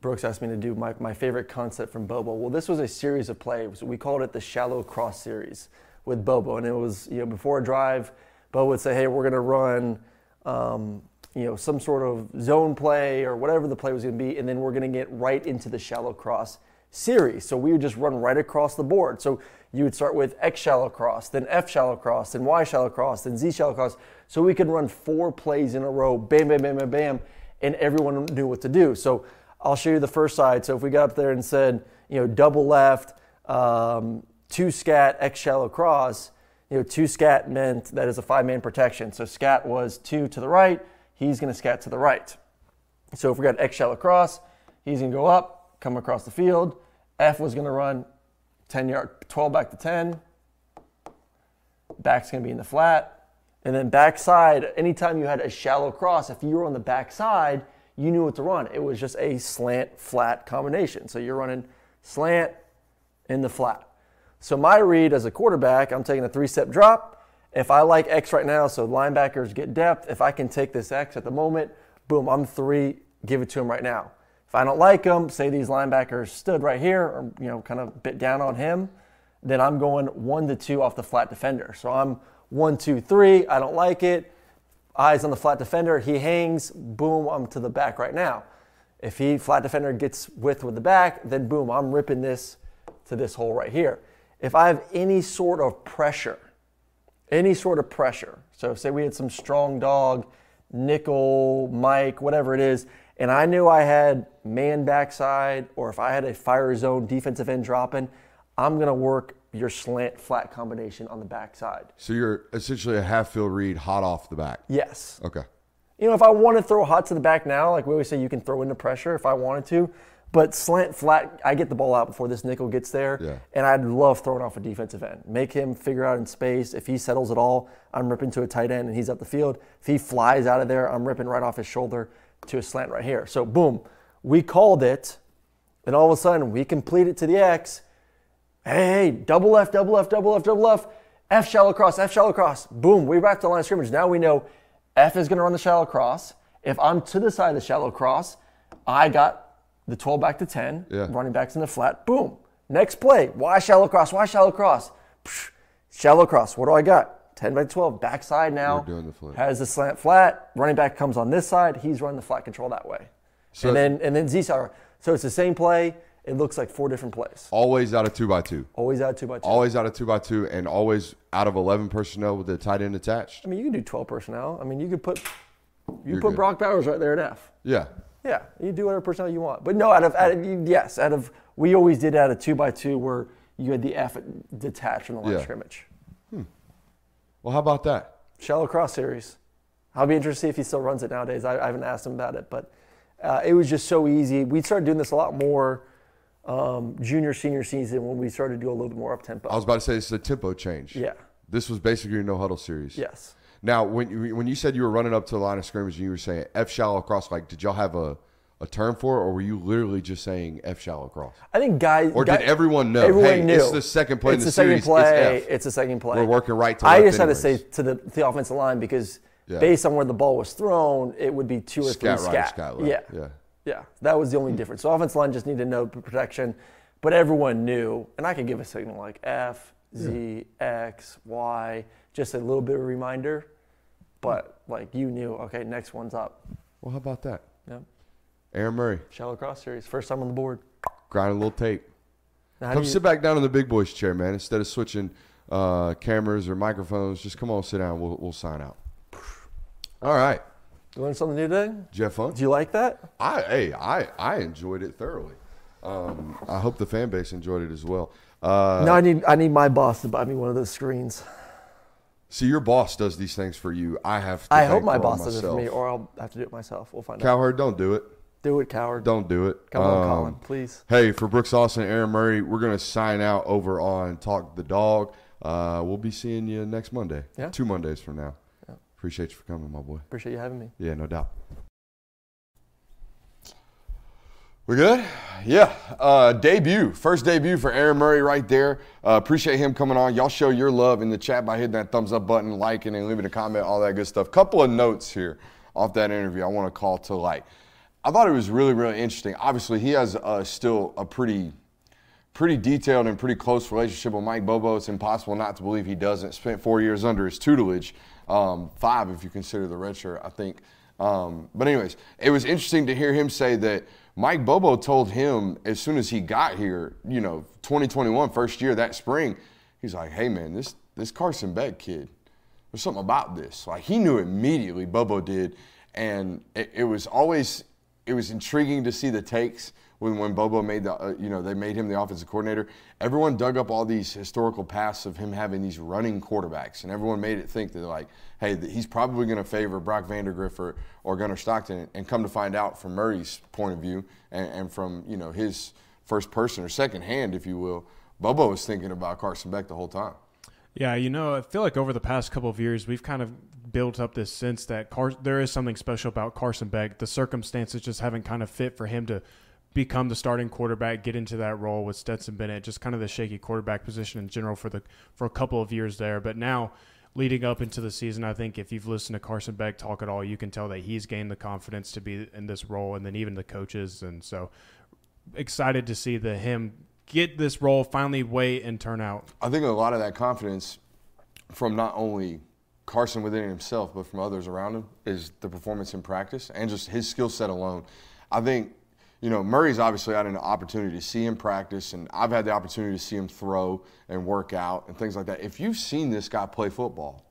Brooks asked me to do my, my favorite concept from Bobo. Well, this was a series of plays. We called it the shallow cross series with Bobo, and it was you know before a drive, Bobo would say, "Hey, we're going to run." Um, you know, some sort of zone play or whatever the play was going to be, and then we're going to get right into the shallow cross series. So we would just run right across the board. So you would start with X shallow cross, then F shallow cross, then Y shallow cross, then Z shallow cross. So we could run four plays in a row, bam, bam, bam, bam, bam, and everyone knew what to do. So I'll show you the first side. So if we got up there and said, you know, double left, um, two scat, X shallow cross, you know, two scat meant that is a five man protection. So scat was two to the right, he's going to scat to the right. So if we got X shallow cross, he's going to go up, come across the field. F was going to run 10 yard, 12 back to 10. Back's to be in the flat. And then backside, anytime you had a shallow cross, if you were on the backside, you knew what to run. It was just a slant flat combination. So you're running slant in the flat. So my read as a quarterback, I'm taking a three step drop. If I like X right now, so linebackers get depth, if I can take this X at the moment, boom, I'm three, give it to him right now. If I don't like him, say these linebackers stood right here or you know kind of bit down on him, then I'm going one to two off the flat defender. So I'm one, two, three. I don't like it. Eyes on the flat defender. He hangs. Boom. I'm to the back right now. If he flat defender gets width with the back, then boom, I'm ripping this to this hole right here. If I have any sort of pressure, any sort of pressure. So say we had some strong dog, nickel, Mike, whatever it is, and I knew I had man backside, or if I had a fire zone defensive end dropping, I'm gonna work your slant flat combination on the backside. So you're essentially a half field read hot off the back. Yes. Okay. You know, if I want to throw hot to the back now, like we always say, you can throw into pressure if I wanted to. But slant flat, I get the ball out before this nickel gets there. Yeah. And I'd love throwing off a defensive end. Make him figure out in space. If he settles at all, I'm ripping to a tight end and he's up the field. If he flies out of there, I'm ripping right off his shoulder to a slant right here. So boom, we called it. And all of a sudden we complete it to the X. Hey, double left, double left, double left, double left. F shallow cross, F shallow cross. Boom, we wrapped the line of scrimmage. Now we know F is going to run the shallow cross. If I'm to the side of the shallow cross, I got the 12 back to 10, Yeah. running backs in the flat. Boom. Next play. Y shallow cross? Y shallow cross? Psh, shallow cross. What do I got? 10 by 12. Backside now. We're doing the flip. Has the slant flat. Running back comes on this side. He's running the flat control that way. So- and then and then Z side. So it's the same play. It looks like four different plays. Always out of two by two. Always out of two by two. Always out of two by two, and always out of eleven personnel with the tight end attached. I mean, you can do 12 personnel. I mean, you could put you You're put good. Brock Bowers right there at F. Yeah. Yeah, you do whatever personnel you want. But no, out of, out of yes, out of we always did out of two by two where you had the F detached from the line Yeah. scrimmage. Hmm. Well, how about that? Shallow cross series. I'll be interested to see if he still runs it nowadays. I, I haven't asked him about it, but uh, it was just so easy. We started doing this a lot more um, junior senior season when we started to do a little bit more up tempo. I was about to say it's a tempo change. Yeah. This was basically your no huddle series. Yes. Now, when you, when you said you were running up to the line of scrimmage and you were saying F shallow cross, like, did y'all have a, a term for it, or were you literally just saying F shallow cross? I think guys. Or did everyone know, Everyone hey, knew. it's the second play in It's the the second series, it's play. F. It's the second play. We're working right to I just had to say to the, to the offensive line because Yeah. based on where the ball was thrown, it would be two or Scat three right, scat. scat left. Yeah. Yeah. Yeah. That was the only difference. So offense line just needed to know protection, but everyone knew, and I could give a signal like F, Z, X, Y, just a little bit of a reminder. But like you knew, okay, next one's up. Well, how about that? Yeah. Aaron Murray, Shallow cross series, first time on the board. grinding a little tape. Now, Come you- sit back down in the big boys chair, man. Instead of switching uh, cameras or microphones, just come on, sit down. We'll, we'll sign out. All right, you learn something new today? Jeff Hunt. Do you like that? I hey, I I enjoyed it thoroughly. Um, I hope the fan base enjoyed it as well. Uh, no, I need I need my boss to buy me one of those screens. see, your boss does these things for you. I have. To I hope my boss does it for me, or I'll have to do it myself. We'll find out. Cowherd, don't do it. Do it, coward. Don't do it. Come on, Um, Colin, please. Hey, for Brooks Austin and Aaron Murray, we're going to sign out over on Talk the Dog. Uh, we'll be seeing you next Monday. Yeah. Two Mondays from now. Appreciate you for coming, my boy. Appreciate you having me. Yeah, no doubt. We good? Yeah. Uh, debut. First debut for Aaron Murray right there. Uh, appreciate him coming on. Y'all show your love in the chat by hitting that thumbs up button, liking, and leaving a comment, all that good stuff. Couple of notes here off that interview I want to call to light. I thought it was really, really interesting. Obviously, he has uh, still a pretty pretty detailed and pretty close relationship with Mike Bobo. It's impossible not to believe he doesn't. Spent four years under his tutelage, um, five if you consider the red shirt, I think. Um, but anyways, it was interesting to hear him say that Mike Bobo told him as soon as he got here, you know, 2021 first year that spring, he's like, "Hey man, this this Carson Beck kid, there's something about this." Like he knew immediately, Bobo did, and it, it was always it was intriguing to see the takes when, when Bobo made the uh, you know they made him the offensive coordinator. Everyone dug up all these historical pasts of him having these running quarterbacks, and everyone made it think that like, hey, he's probably going to favor Brock Vandagriff or, or Gunnar Stockton, and come to find out from Murray's point of view and, and from you know his first person or second hand, if you will, Bobo was thinking about Carson Beck the whole time. Yeah, you know, I feel like over the past couple of years, we've kind of built up this sense that Car- there is something special about Carson Beck. The circumstances just haven't kind of fit for him to become the starting quarterback, get into that role with Stetson Bennett, just kind of the shaky quarterback position in general for the for a couple of years there. But now leading up into the season, I think if you've listened to Carson Beck talk at all, you can tell that he's gained the confidence to be in this role, and then even the coaches. And so excited to see the him get this role, finally wait and turn out. I think a lot of that confidence from not only Carson within himself, but from others around him, is the performance in practice and just his skill set alone. I think, you know, Murray's obviously had an opportunity to see him practice, and I've had the opportunity to see him throw and work out and things like that. If you've seen this guy play football,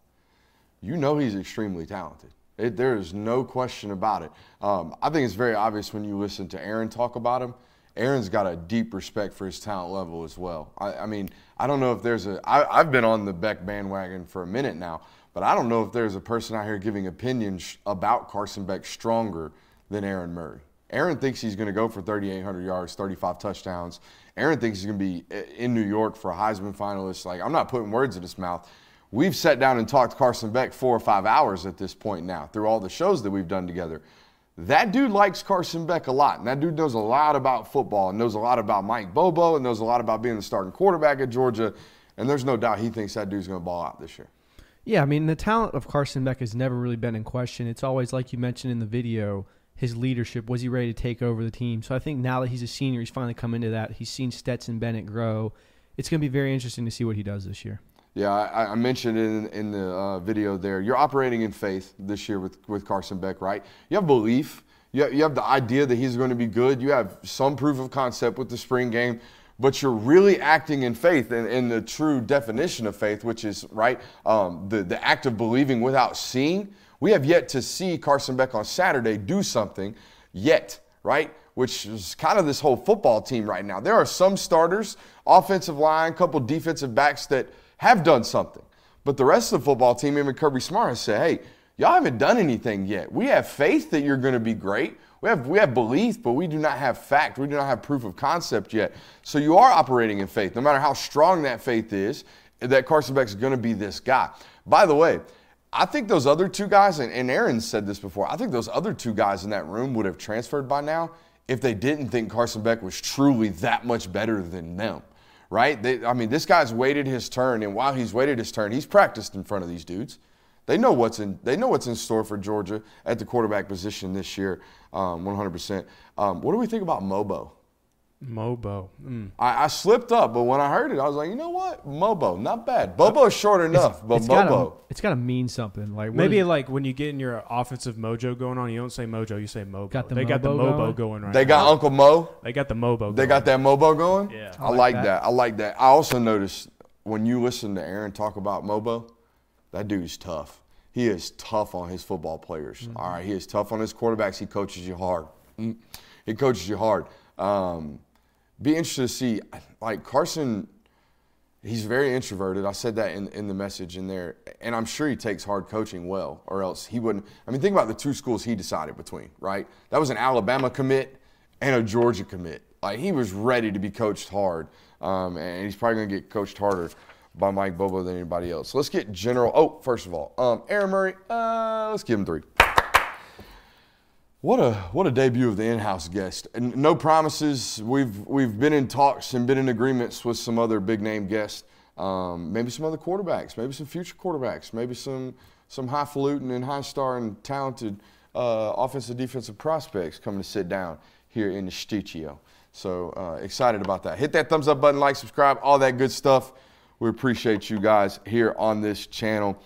you know he's extremely talented. It, there is no question about it. Um, I think it's very obvious when you listen to Aaron talk about him. Aaron's got a deep respect for his talent level as well. I, I mean, I don't know if there's a. I, I've been on the Beck bandwagon for a minute now, but I don't know if there's a person out here giving opinions about Carson Beck stronger than Aaron Murray. Aaron thinks he's going to go for 3,800 yards, 35 touchdowns. Aaron thinks he's going to be eh, in New York for a Heisman finalist. Like, I'm not putting words in his mouth. We've sat down and talked Carson Beck four or five hours at this point now through all the shows that we've done together. That dude likes Carson Beck a lot, and that dude knows a lot about football and knows a lot about Mike Bobo and knows a lot about being the starting quarterback at Georgia. And there's no doubt he thinks that dude's going to ball out this year. Yeah, I mean the talent of Carson Beck has never really been in question. It's always like you mentioned in the video, his leadership. Was he ready to take over the team? So I think now that he's a senior, he's finally come into that. He's seen Stetson Bennett grow. It's going to be very interesting to see what he does this year. Yeah, I, I mentioned in, in the uh, video there, you're operating in faith this year with, with Carson Beck, right? You have belief. You have, you have the idea that he's going to be good. You have some proof of concept with the spring game, but you're really acting in faith in, in the true definition of faith, which is, right, um, the, the act of believing without seeing. We have yet to see Carson Beck on Saturday do something yet, right? Which is kind of this whole football team right now. There are some starters, offensive line, couple defensive backs that – have done something. But the rest of the football team, even Kirby Smart, has said, hey, y'all haven't done anything yet. We have faith that you're going to be great. We have, we have belief, but we do not have fact. We do not have proof of concept yet. So you are operating in faith, no matter how strong that faith is, that Carson Beck is going to be this guy. By the way, I think those other two guys, and, Aaron said this before, I think those other two guys in that room would have transferred by now if they didn't think Carson Beck was truly that much better than them right? They, I mean, this guy's waited his turn, and while he's waited his turn, he's practiced in front of these dudes. They know what's in. They know what's in store for Georgia at the quarterback position this year, um, 100%. Um, what do we think about Mobo? Mobo. Mm. I, I, slipped up, but when I heard it, I was like, you know what? Mobo, not bad. Bobo's short enough, it's, but it's Mobo. Gotta, it's got to mean something. Like maybe is, like when you get in your offensive mojo going on, you don't say mojo, you say Mobo. Got the they Mobo got the Mobo going, going right. They got now. Uncle Mo. They got the Mobo. They got that Mobo going. Yeah, I, I like, that. that. I like that. I also noticed when you listen to Aaron talk about Mobo, that dude's tough. He is tough on his football players. Mm-hmm. All right, he is tough on his quarterbacks. He coaches you hard. Mm. He coaches you hard. Um, be interested to see, like Carson, he's very introverted. I said that in, in the message in there. And I'm sure he takes hard coaching well, or else he wouldn't. I mean, think about the two schools he decided between, right? That was an Alabama commit and a Georgia commit. Like, he was ready to be coached hard. Um, and he's probably going to get coached harder by Mike Bobo than anybody else. So let's get general. Oh, first of all, um, Aaron Murray, uh, let's give him three. What a what a debut of the in-house guest. And no promises. We've we've been in talks and been in agreements with some other big name guests. Um, maybe some other quarterbacks, maybe some future quarterbacks, maybe some some highfalutin and high star and talented uh, offensive defensive prospects coming to sit down here in the studio. So uh, excited about that. Hit that thumbs up button, like, subscribe, all that good stuff. We appreciate you guys here on this channel.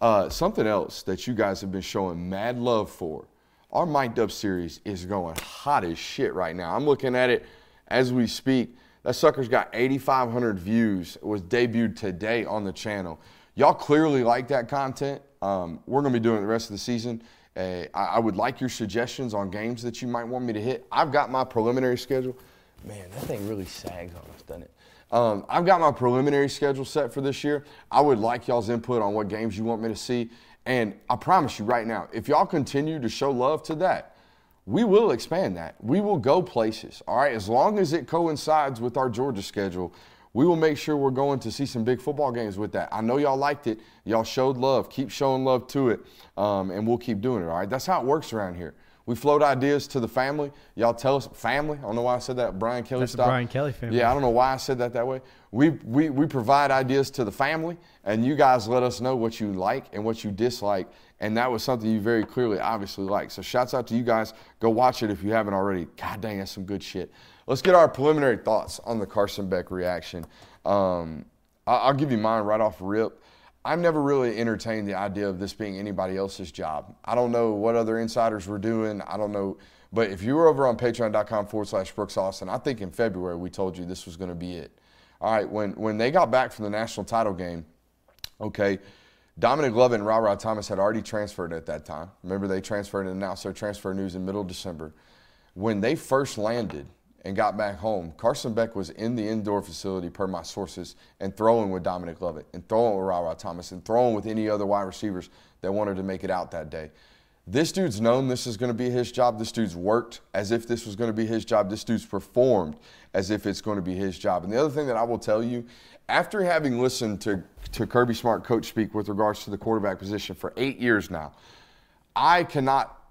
Uh, something else that you guys have been showing mad love for our Mic'd Up series is going hot as shit right now. I'm looking at it as we speak. That sucker's got 8,500 views. It was debuted today on the channel. Y'all clearly like that content. Um, we're going to be doing the rest of the season. Uh, I, I, would like your suggestions on games that you might want me to hit. I've got my preliminary schedule. Man, that thing really sags on us, doesn't it? Um, I've got my preliminary schedule set for this year. I would like y'all's input on what games you want me to see. And I promise you right now, if y'all continue to show love to that, we will expand that. We will go places, all right? As long as it coincides with our Georgia schedule, we will make sure we're going to see some big football games with that. I know y'all liked it. Y'all showed love. Keep showing love to it, um, and we'll keep doing it. All right, that's how it works around here. We float ideas to the family. Y'all tell us family. I don't know why I said that Brian Kelly That's style. Brian Kelly family. Yeah, I don't know why I said that that way. We, we, we provide ideas to the family, and you guys let us know what you like and what you dislike. And that was something you very clearly, obviously, like. So, shouts out to you guys. Go watch it if you haven't already. God dang, that's some good shit. Let's get our preliminary thoughts on the Carson Beck reaction. Um, I'll give you mine right off rip. I've never really entertained the idea of this being anybody else's job. I don't know what other insiders were doing. I don't know. But if you were over on patreon.com forward slash Brooks Austin, I think in February we told you this was going to be it. All right, when, when they got back from the national title game, okay, Dominic Lovett and Ra Thomas had already transferred at that time. Remember, they transferred and announced their transfer news in middle December. When they first landed and got back home, Carson Beck was in the indoor facility, per my sources, and throwing with Dominic Lovett, and throwing with Ra Thomas, and throwing with any other wide receivers that wanted to make it out that day. This dude's known this is going to be his job. This dude's worked as if this was going to be his job. This dude's performed as if it's going to be his job. And the other thing that I will tell you, after having listened to, to Kirby Smart coach speak with regards to the quarterback position for eight years now, I cannot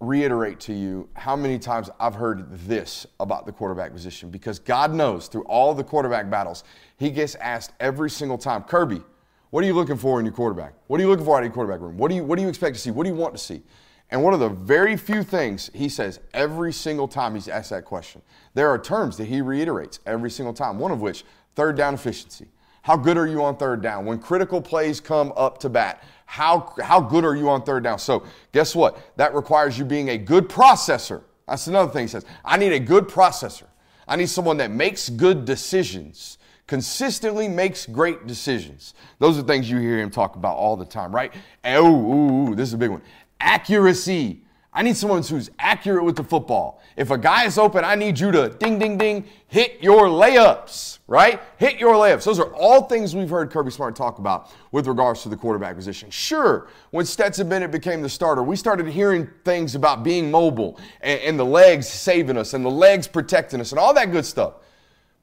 reiterate to you how many times I've heard this about the quarterback position because God knows through all the quarterback battles, he gets asked every single time, Kirby, what are you looking for in your quarterback? What are you looking for out of your quarterback room? What do you what do you expect to see? What do you want to see? And one of the very few things he says every single time he's asked that question, there are terms that he reiterates every single time, one of which, third down efficiency. How good are you on third down? When critical plays come up to bat, how, how good are you on third down? So, guess what? That requires you being a good processor. That's another thing he says. I need a good processor. I need someone that makes good decisions, consistently makes great decisions. Those are things you hear him talk about all the time, right? Oh, this is a big one. Accuracy. I need someone who's accurate with the football. If a guy is open, I need you to ding, ding, ding, hit your layups, right? Hit your layups. Those are all things we've heard Kirby Smart talk about with regards to the quarterback position. Sure, when Stetson Bennett became the starter, we started hearing things about being mobile and, and the legs saving us and the legs protecting us and all that good stuff.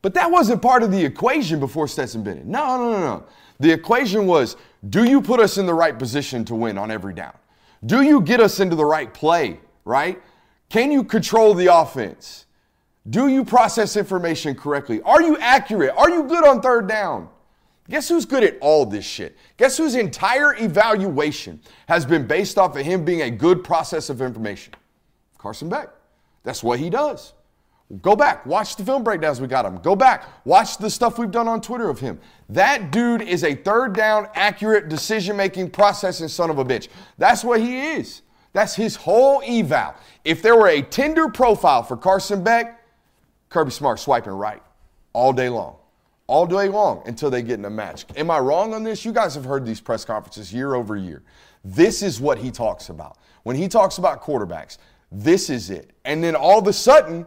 But that wasn't part of the equation before Stetson Bennett. No, no, no, no. The equation was do you put us in the right position to win on every down? Do you get us into the right play, right? Can you control the offense? Do you process information correctly? Are you accurate? Are you good on third down? Guess who's good at all this shit? Guess whose entire evaluation has been based off of him being a good process of information? Carson Beck. That's what he does. Go back, watch the film breakdowns we got him. Go back, watch the stuff we've done on Twitter of him. That dude is a third down, accurate decision making, processing son of a bitch. That's what he is. That's his whole eval. If there were a Tinder profile for Carson Beck, Kirby Smart swiping right all day long. All day long until they get in a match. Am I wrong on this? You guys have heard these press conferences year over year. This is what he talks about. When he talks about quarterbacks, this is it. And then all of a sudden,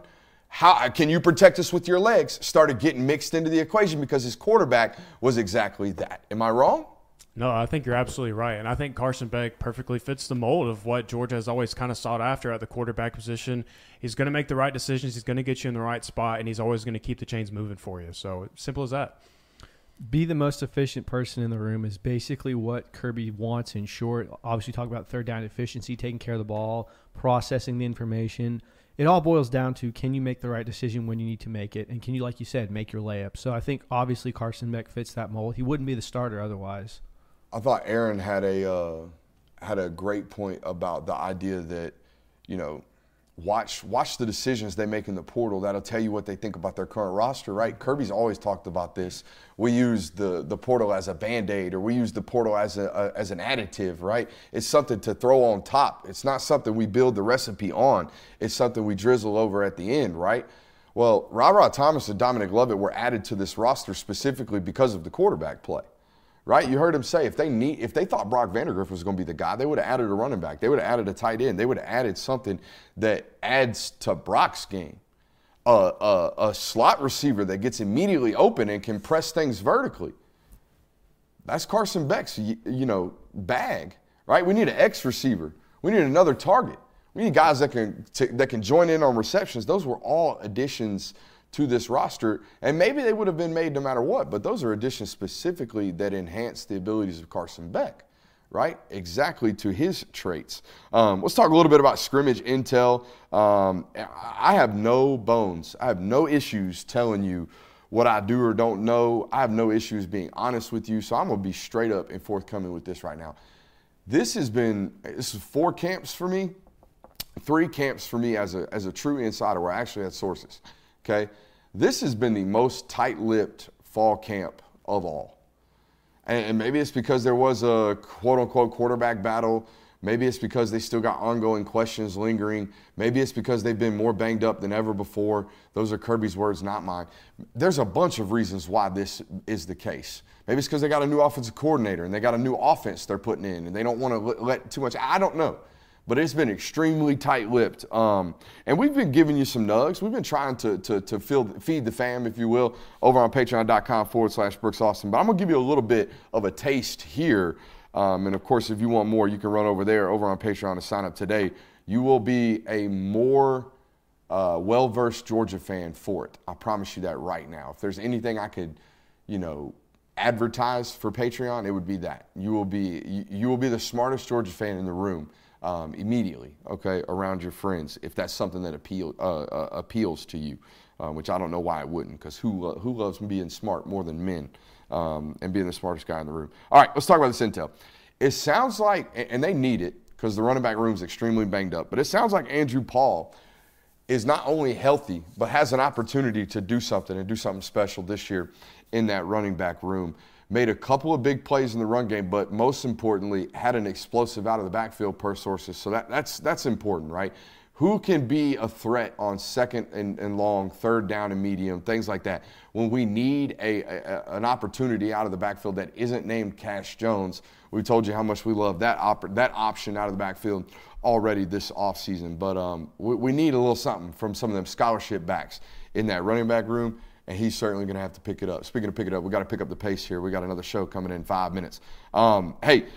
how can you protect us with your legs? Started getting mixed into the equation because his quarterback was exactly that. Am I wrong? No, I think you're absolutely right. And I think Carson Beck perfectly fits the mold of what Georgia has always kind of sought after at the quarterback position. He's going to make the right decisions, he's going to get you in the right spot, and he's always going to keep the chains moving for you. So simple as that. Be the most efficient person in the room is basically what Kirby wants in short. Obviously, talk about third down efficiency, taking care of the ball, processing the information. It all boils down to can you make the right decision when you need to make it, and can you, like you said, make your layup. So I think obviously Carson Beck fits that mold. He wouldn't be the starter otherwise. I thought Aaron had a uh, had a great point about the idea that you know watch watch the decisions they make in the portal. That'll tell you what they think about their current roster, right? Kirby's always talked about this. We use the the portal as a band aid, or we use the portal as a, a, as an additive, right? It's something to throw on top. It's not something we build the recipe on. It's something we drizzle over at the end, right? Well, Ra Thomas and Dominic Lovett were added to this roster specifically because of the quarterback play right? You heard him say if they need, if they thought Brock Vandagriff was going to be the guy, they would have added a running back. They would have added a tight end. They would have added something that adds to Brock's game. A, a, a slot receiver that gets immediately open and can press things vertically. That's Carson Beck's, you know, bag, right? We need an X receiver. We need another target. We need guys that can that can join in on receptions. Those were all additions to this roster, and maybe they would have been made no matter what, but those are additions specifically that enhance the abilities of Carson Beck, right? Exactly to his traits. Um, let's talk a little bit about scrimmage intel. Um, I have no bones, I have no issues telling you what I do or don't know. I have no issues being honest with you, so I'm gonna be straight up and forthcoming with this right now. This has been this is four camps for me, three camps for me as a as a true insider where I actually had sources. Okay. This has been the most tight lipped fall camp of all. And, maybe it's because there was a quote unquote quarterback battle. Maybe it's because they still got ongoing questions lingering. Maybe it's because they've been more banged up than ever before. Those are Kirby's words, not mine. There's a bunch of reasons why this is the case. Maybe it's because they got a new offensive coordinator and they got a new offense they're putting in and they don't want to let too much. I don't know but it's been extremely tight-lipped. Um, and we've been giving you some nugs. We've been trying to, to, to feed the fam, if you will, over on patreon.com forward slash Brooks Austin. But I'm going to give you a little bit of a taste here. Um, and of course, if you want more, you can run over there, over on Patreon to sign up today. You will be a more uh, well-versed Georgia fan for it. I promise you that right now. If there's anything I could, you know, advertise for Patreon, it would be that. You will be you, you will be the smartest Georgia fan in the room um, immediately, okay, around your friends if that's something that appeal, uh, uh, appeals to you, um, which I don't know why it wouldn't, because who, who loves being smart more than men um, and being the smartest guy in the room? All right, let's talk about this intel. It sounds like, and they need it because the running back room is extremely banged up, but it sounds like Andrew Paul is not only healthy, but has an opportunity to do something and do something special this year in that running back room made a couple of big plays in the run game, but most importantly, had an explosive out of the backfield per sources. So that, that's, that's important, right? Who can be a threat on second and, and long, third down and medium, things like that? When we need a, a, an opportunity out of the backfield that isn't named Cash Jones, we told you how much we love that, op- that option out of the backfield already this offseason. But um, we, we need a little something from some of them scholarship backs in that running back room and he's certainly going to have to pick it up. Speaking of pick it up, we got to pick up the pace here. We got another show coming in five minutes. Um, hey,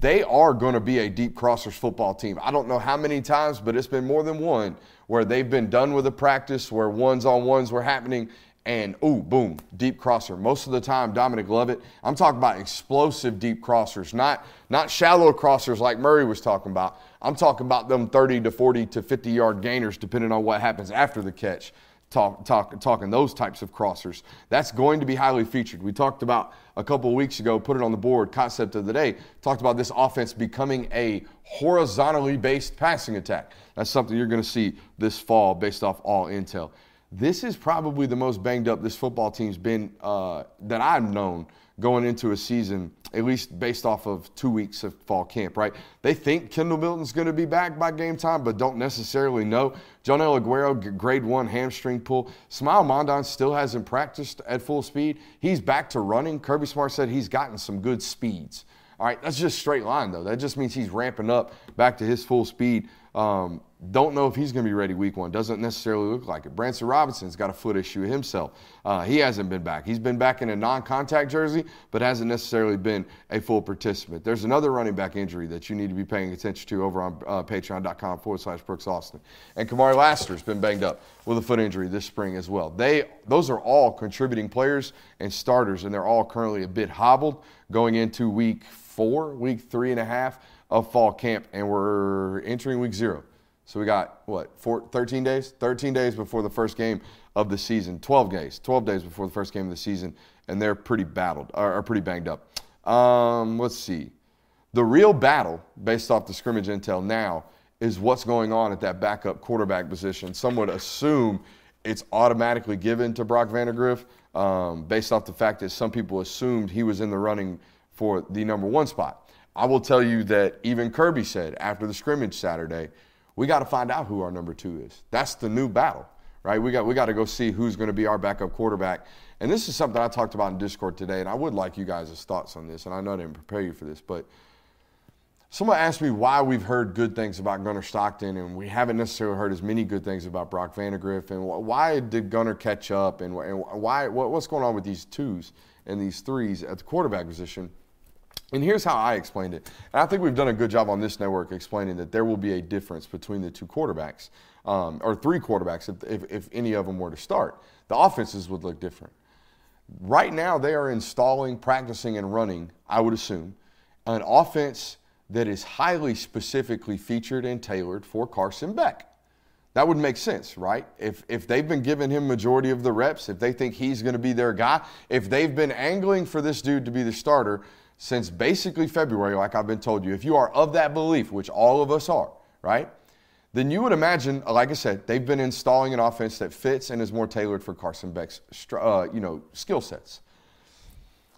they are going to be a deep crossers football team. I don't know how many times, but it's been more than one where they've been done with a practice where ones on ones were happening and ooh, boom, deep crosser. Most of the time, Dominic Lovett. I'm talking about explosive deep crossers, not not shallow crossers like Murray was talking about. I'm talking about them 30 to 40 to 50 yard gainers, depending on what happens after the catch talk, talk, talking those types of crossers. That's going to be highly featured. We talked about a couple weeks ago, put it on the board, concept of the day, talked about this offense becoming a horizontally based passing attack. That's something you're going to see this fall based off all intel. This is probably the most banged up this football team's been uh, that I've known going into a season, at least based off of two weeks of fall camp, right? They think Kendall Milton's going to be back by game time, but don't necessarily know. Joenel Aguero, grade one hamstring pull. Smael Mondon still hasn't practiced at full speed. He's back to running. Kirby Smart said he's gotten some good speeds. All right, that's just straight line, though. That just means he's ramping up back to his full speed. Um, don't know if he's going to be ready week one. Doesn't necessarily look like it. Branson Robinson's got a foot issue himself. Uh, he hasn't been back. He's been back in a non contact jersey, but hasn't necessarily been a full participant. There's another running back injury that you need to be paying attention to over on uh, patreon.com forward slash Brooks Austin. And Kamari Lassiter's been banged up with a foot injury this spring as well. They, those are all contributing players and starters, and they're all currently a bit hobbled going into week four, week three and a half of fall camp, and we're entering week zero. So we got what, four, 13 days? 13 days before the first game of the season. 12 days, 12 days before the first game of the season, and they're pretty battled, or, or pretty banged up. Um, let's see. The real battle, based off the scrimmage intel now, is what's going on at that backup quarterback position. Some would assume it's automatically given to Brock Vandagriff, um, based off the fact that some people assumed he was in the running for the number one spot. I will tell you that even Kirby said after the scrimmage Saturday we got to find out who our number two is. That's the new battle, right? We got we got to go see who's going to be our backup quarterback. And this is something I talked about in Discord today, and I would like you guys' thoughts on this. And I know I didn't prepare you for this, but someone asked me why we've heard good things about Gunnar Stockton, and we haven't necessarily heard as many good things about Brock Vandagriff. And why did Gunnar catch up? And why what's going on with these twos and these threes at the quarterback position? And here's how I explained it. And I think we've done a good job on this network explaining that there will be a difference between the two quarterbacks, um, or three quarterbacks, if, if, if any of them were to start. The offenses would look different. Right now, they are installing, practicing, and running, I would assume, an offense that is highly specifically featured and tailored for Carson Beck. That would make sense, right? If, if they've been giving him majority of the reps, if they think he's going to be their guy, if they've been angling for this dude to be the starter since basically February, like I've been told you, if you are of that belief, which all of us are, right? Then you would imagine, like I said, they've been installing an offense that fits and is more tailored for Carson Beck's, uh, you know, skill sets.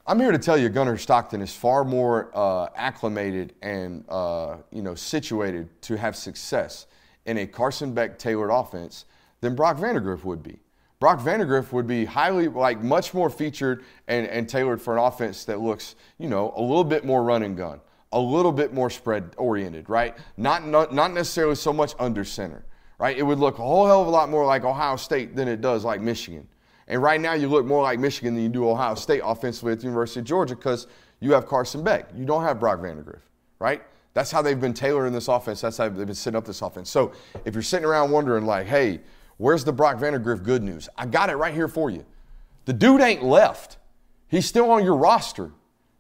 I'm here to tell you, Gunnar Stockton is far more uh, acclimated and uh, you know situated to have success in a Carson Beck tailored offense than Brock Vandagriff would be. Brock Vandagriff would be highly, like, much more featured and, and tailored for an offense that looks, you know, a little bit more run and gun, a little bit more spread oriented, right? Not, not, not necessarily so much under center, right? It would look a whole hell of a lot more like Ohio State than it does like Michigan. And right now, you look more like Michigan than you do Ohio State offensively at the University of Georgia because you have Carson Beck. You don't have Brock Vandagriff, right? That's how they've been tailoring this offense. That's how they've been setting up this offense. So if you're sitting around wondering, like, hey, where's the Brock Vandagriff good news? I got it right here for you. The dude ain't left. He's still on your roster.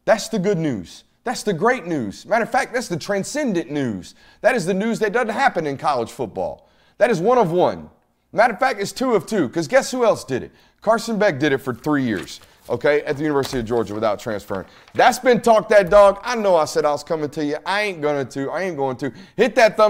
That's the good news. That's the great news. Matter of fact, that's the transcendent news. That is the news that doesn't happen in college football. That is one of one. Matter of fact, it's two of two, because guess who else did it? Carson Beck did it for three years okay, at the University of Georgia without transferring. That's been Talk That Dog. I know I said I was coming to you. I ain't gonna to. I ain't going to. Hit that thumb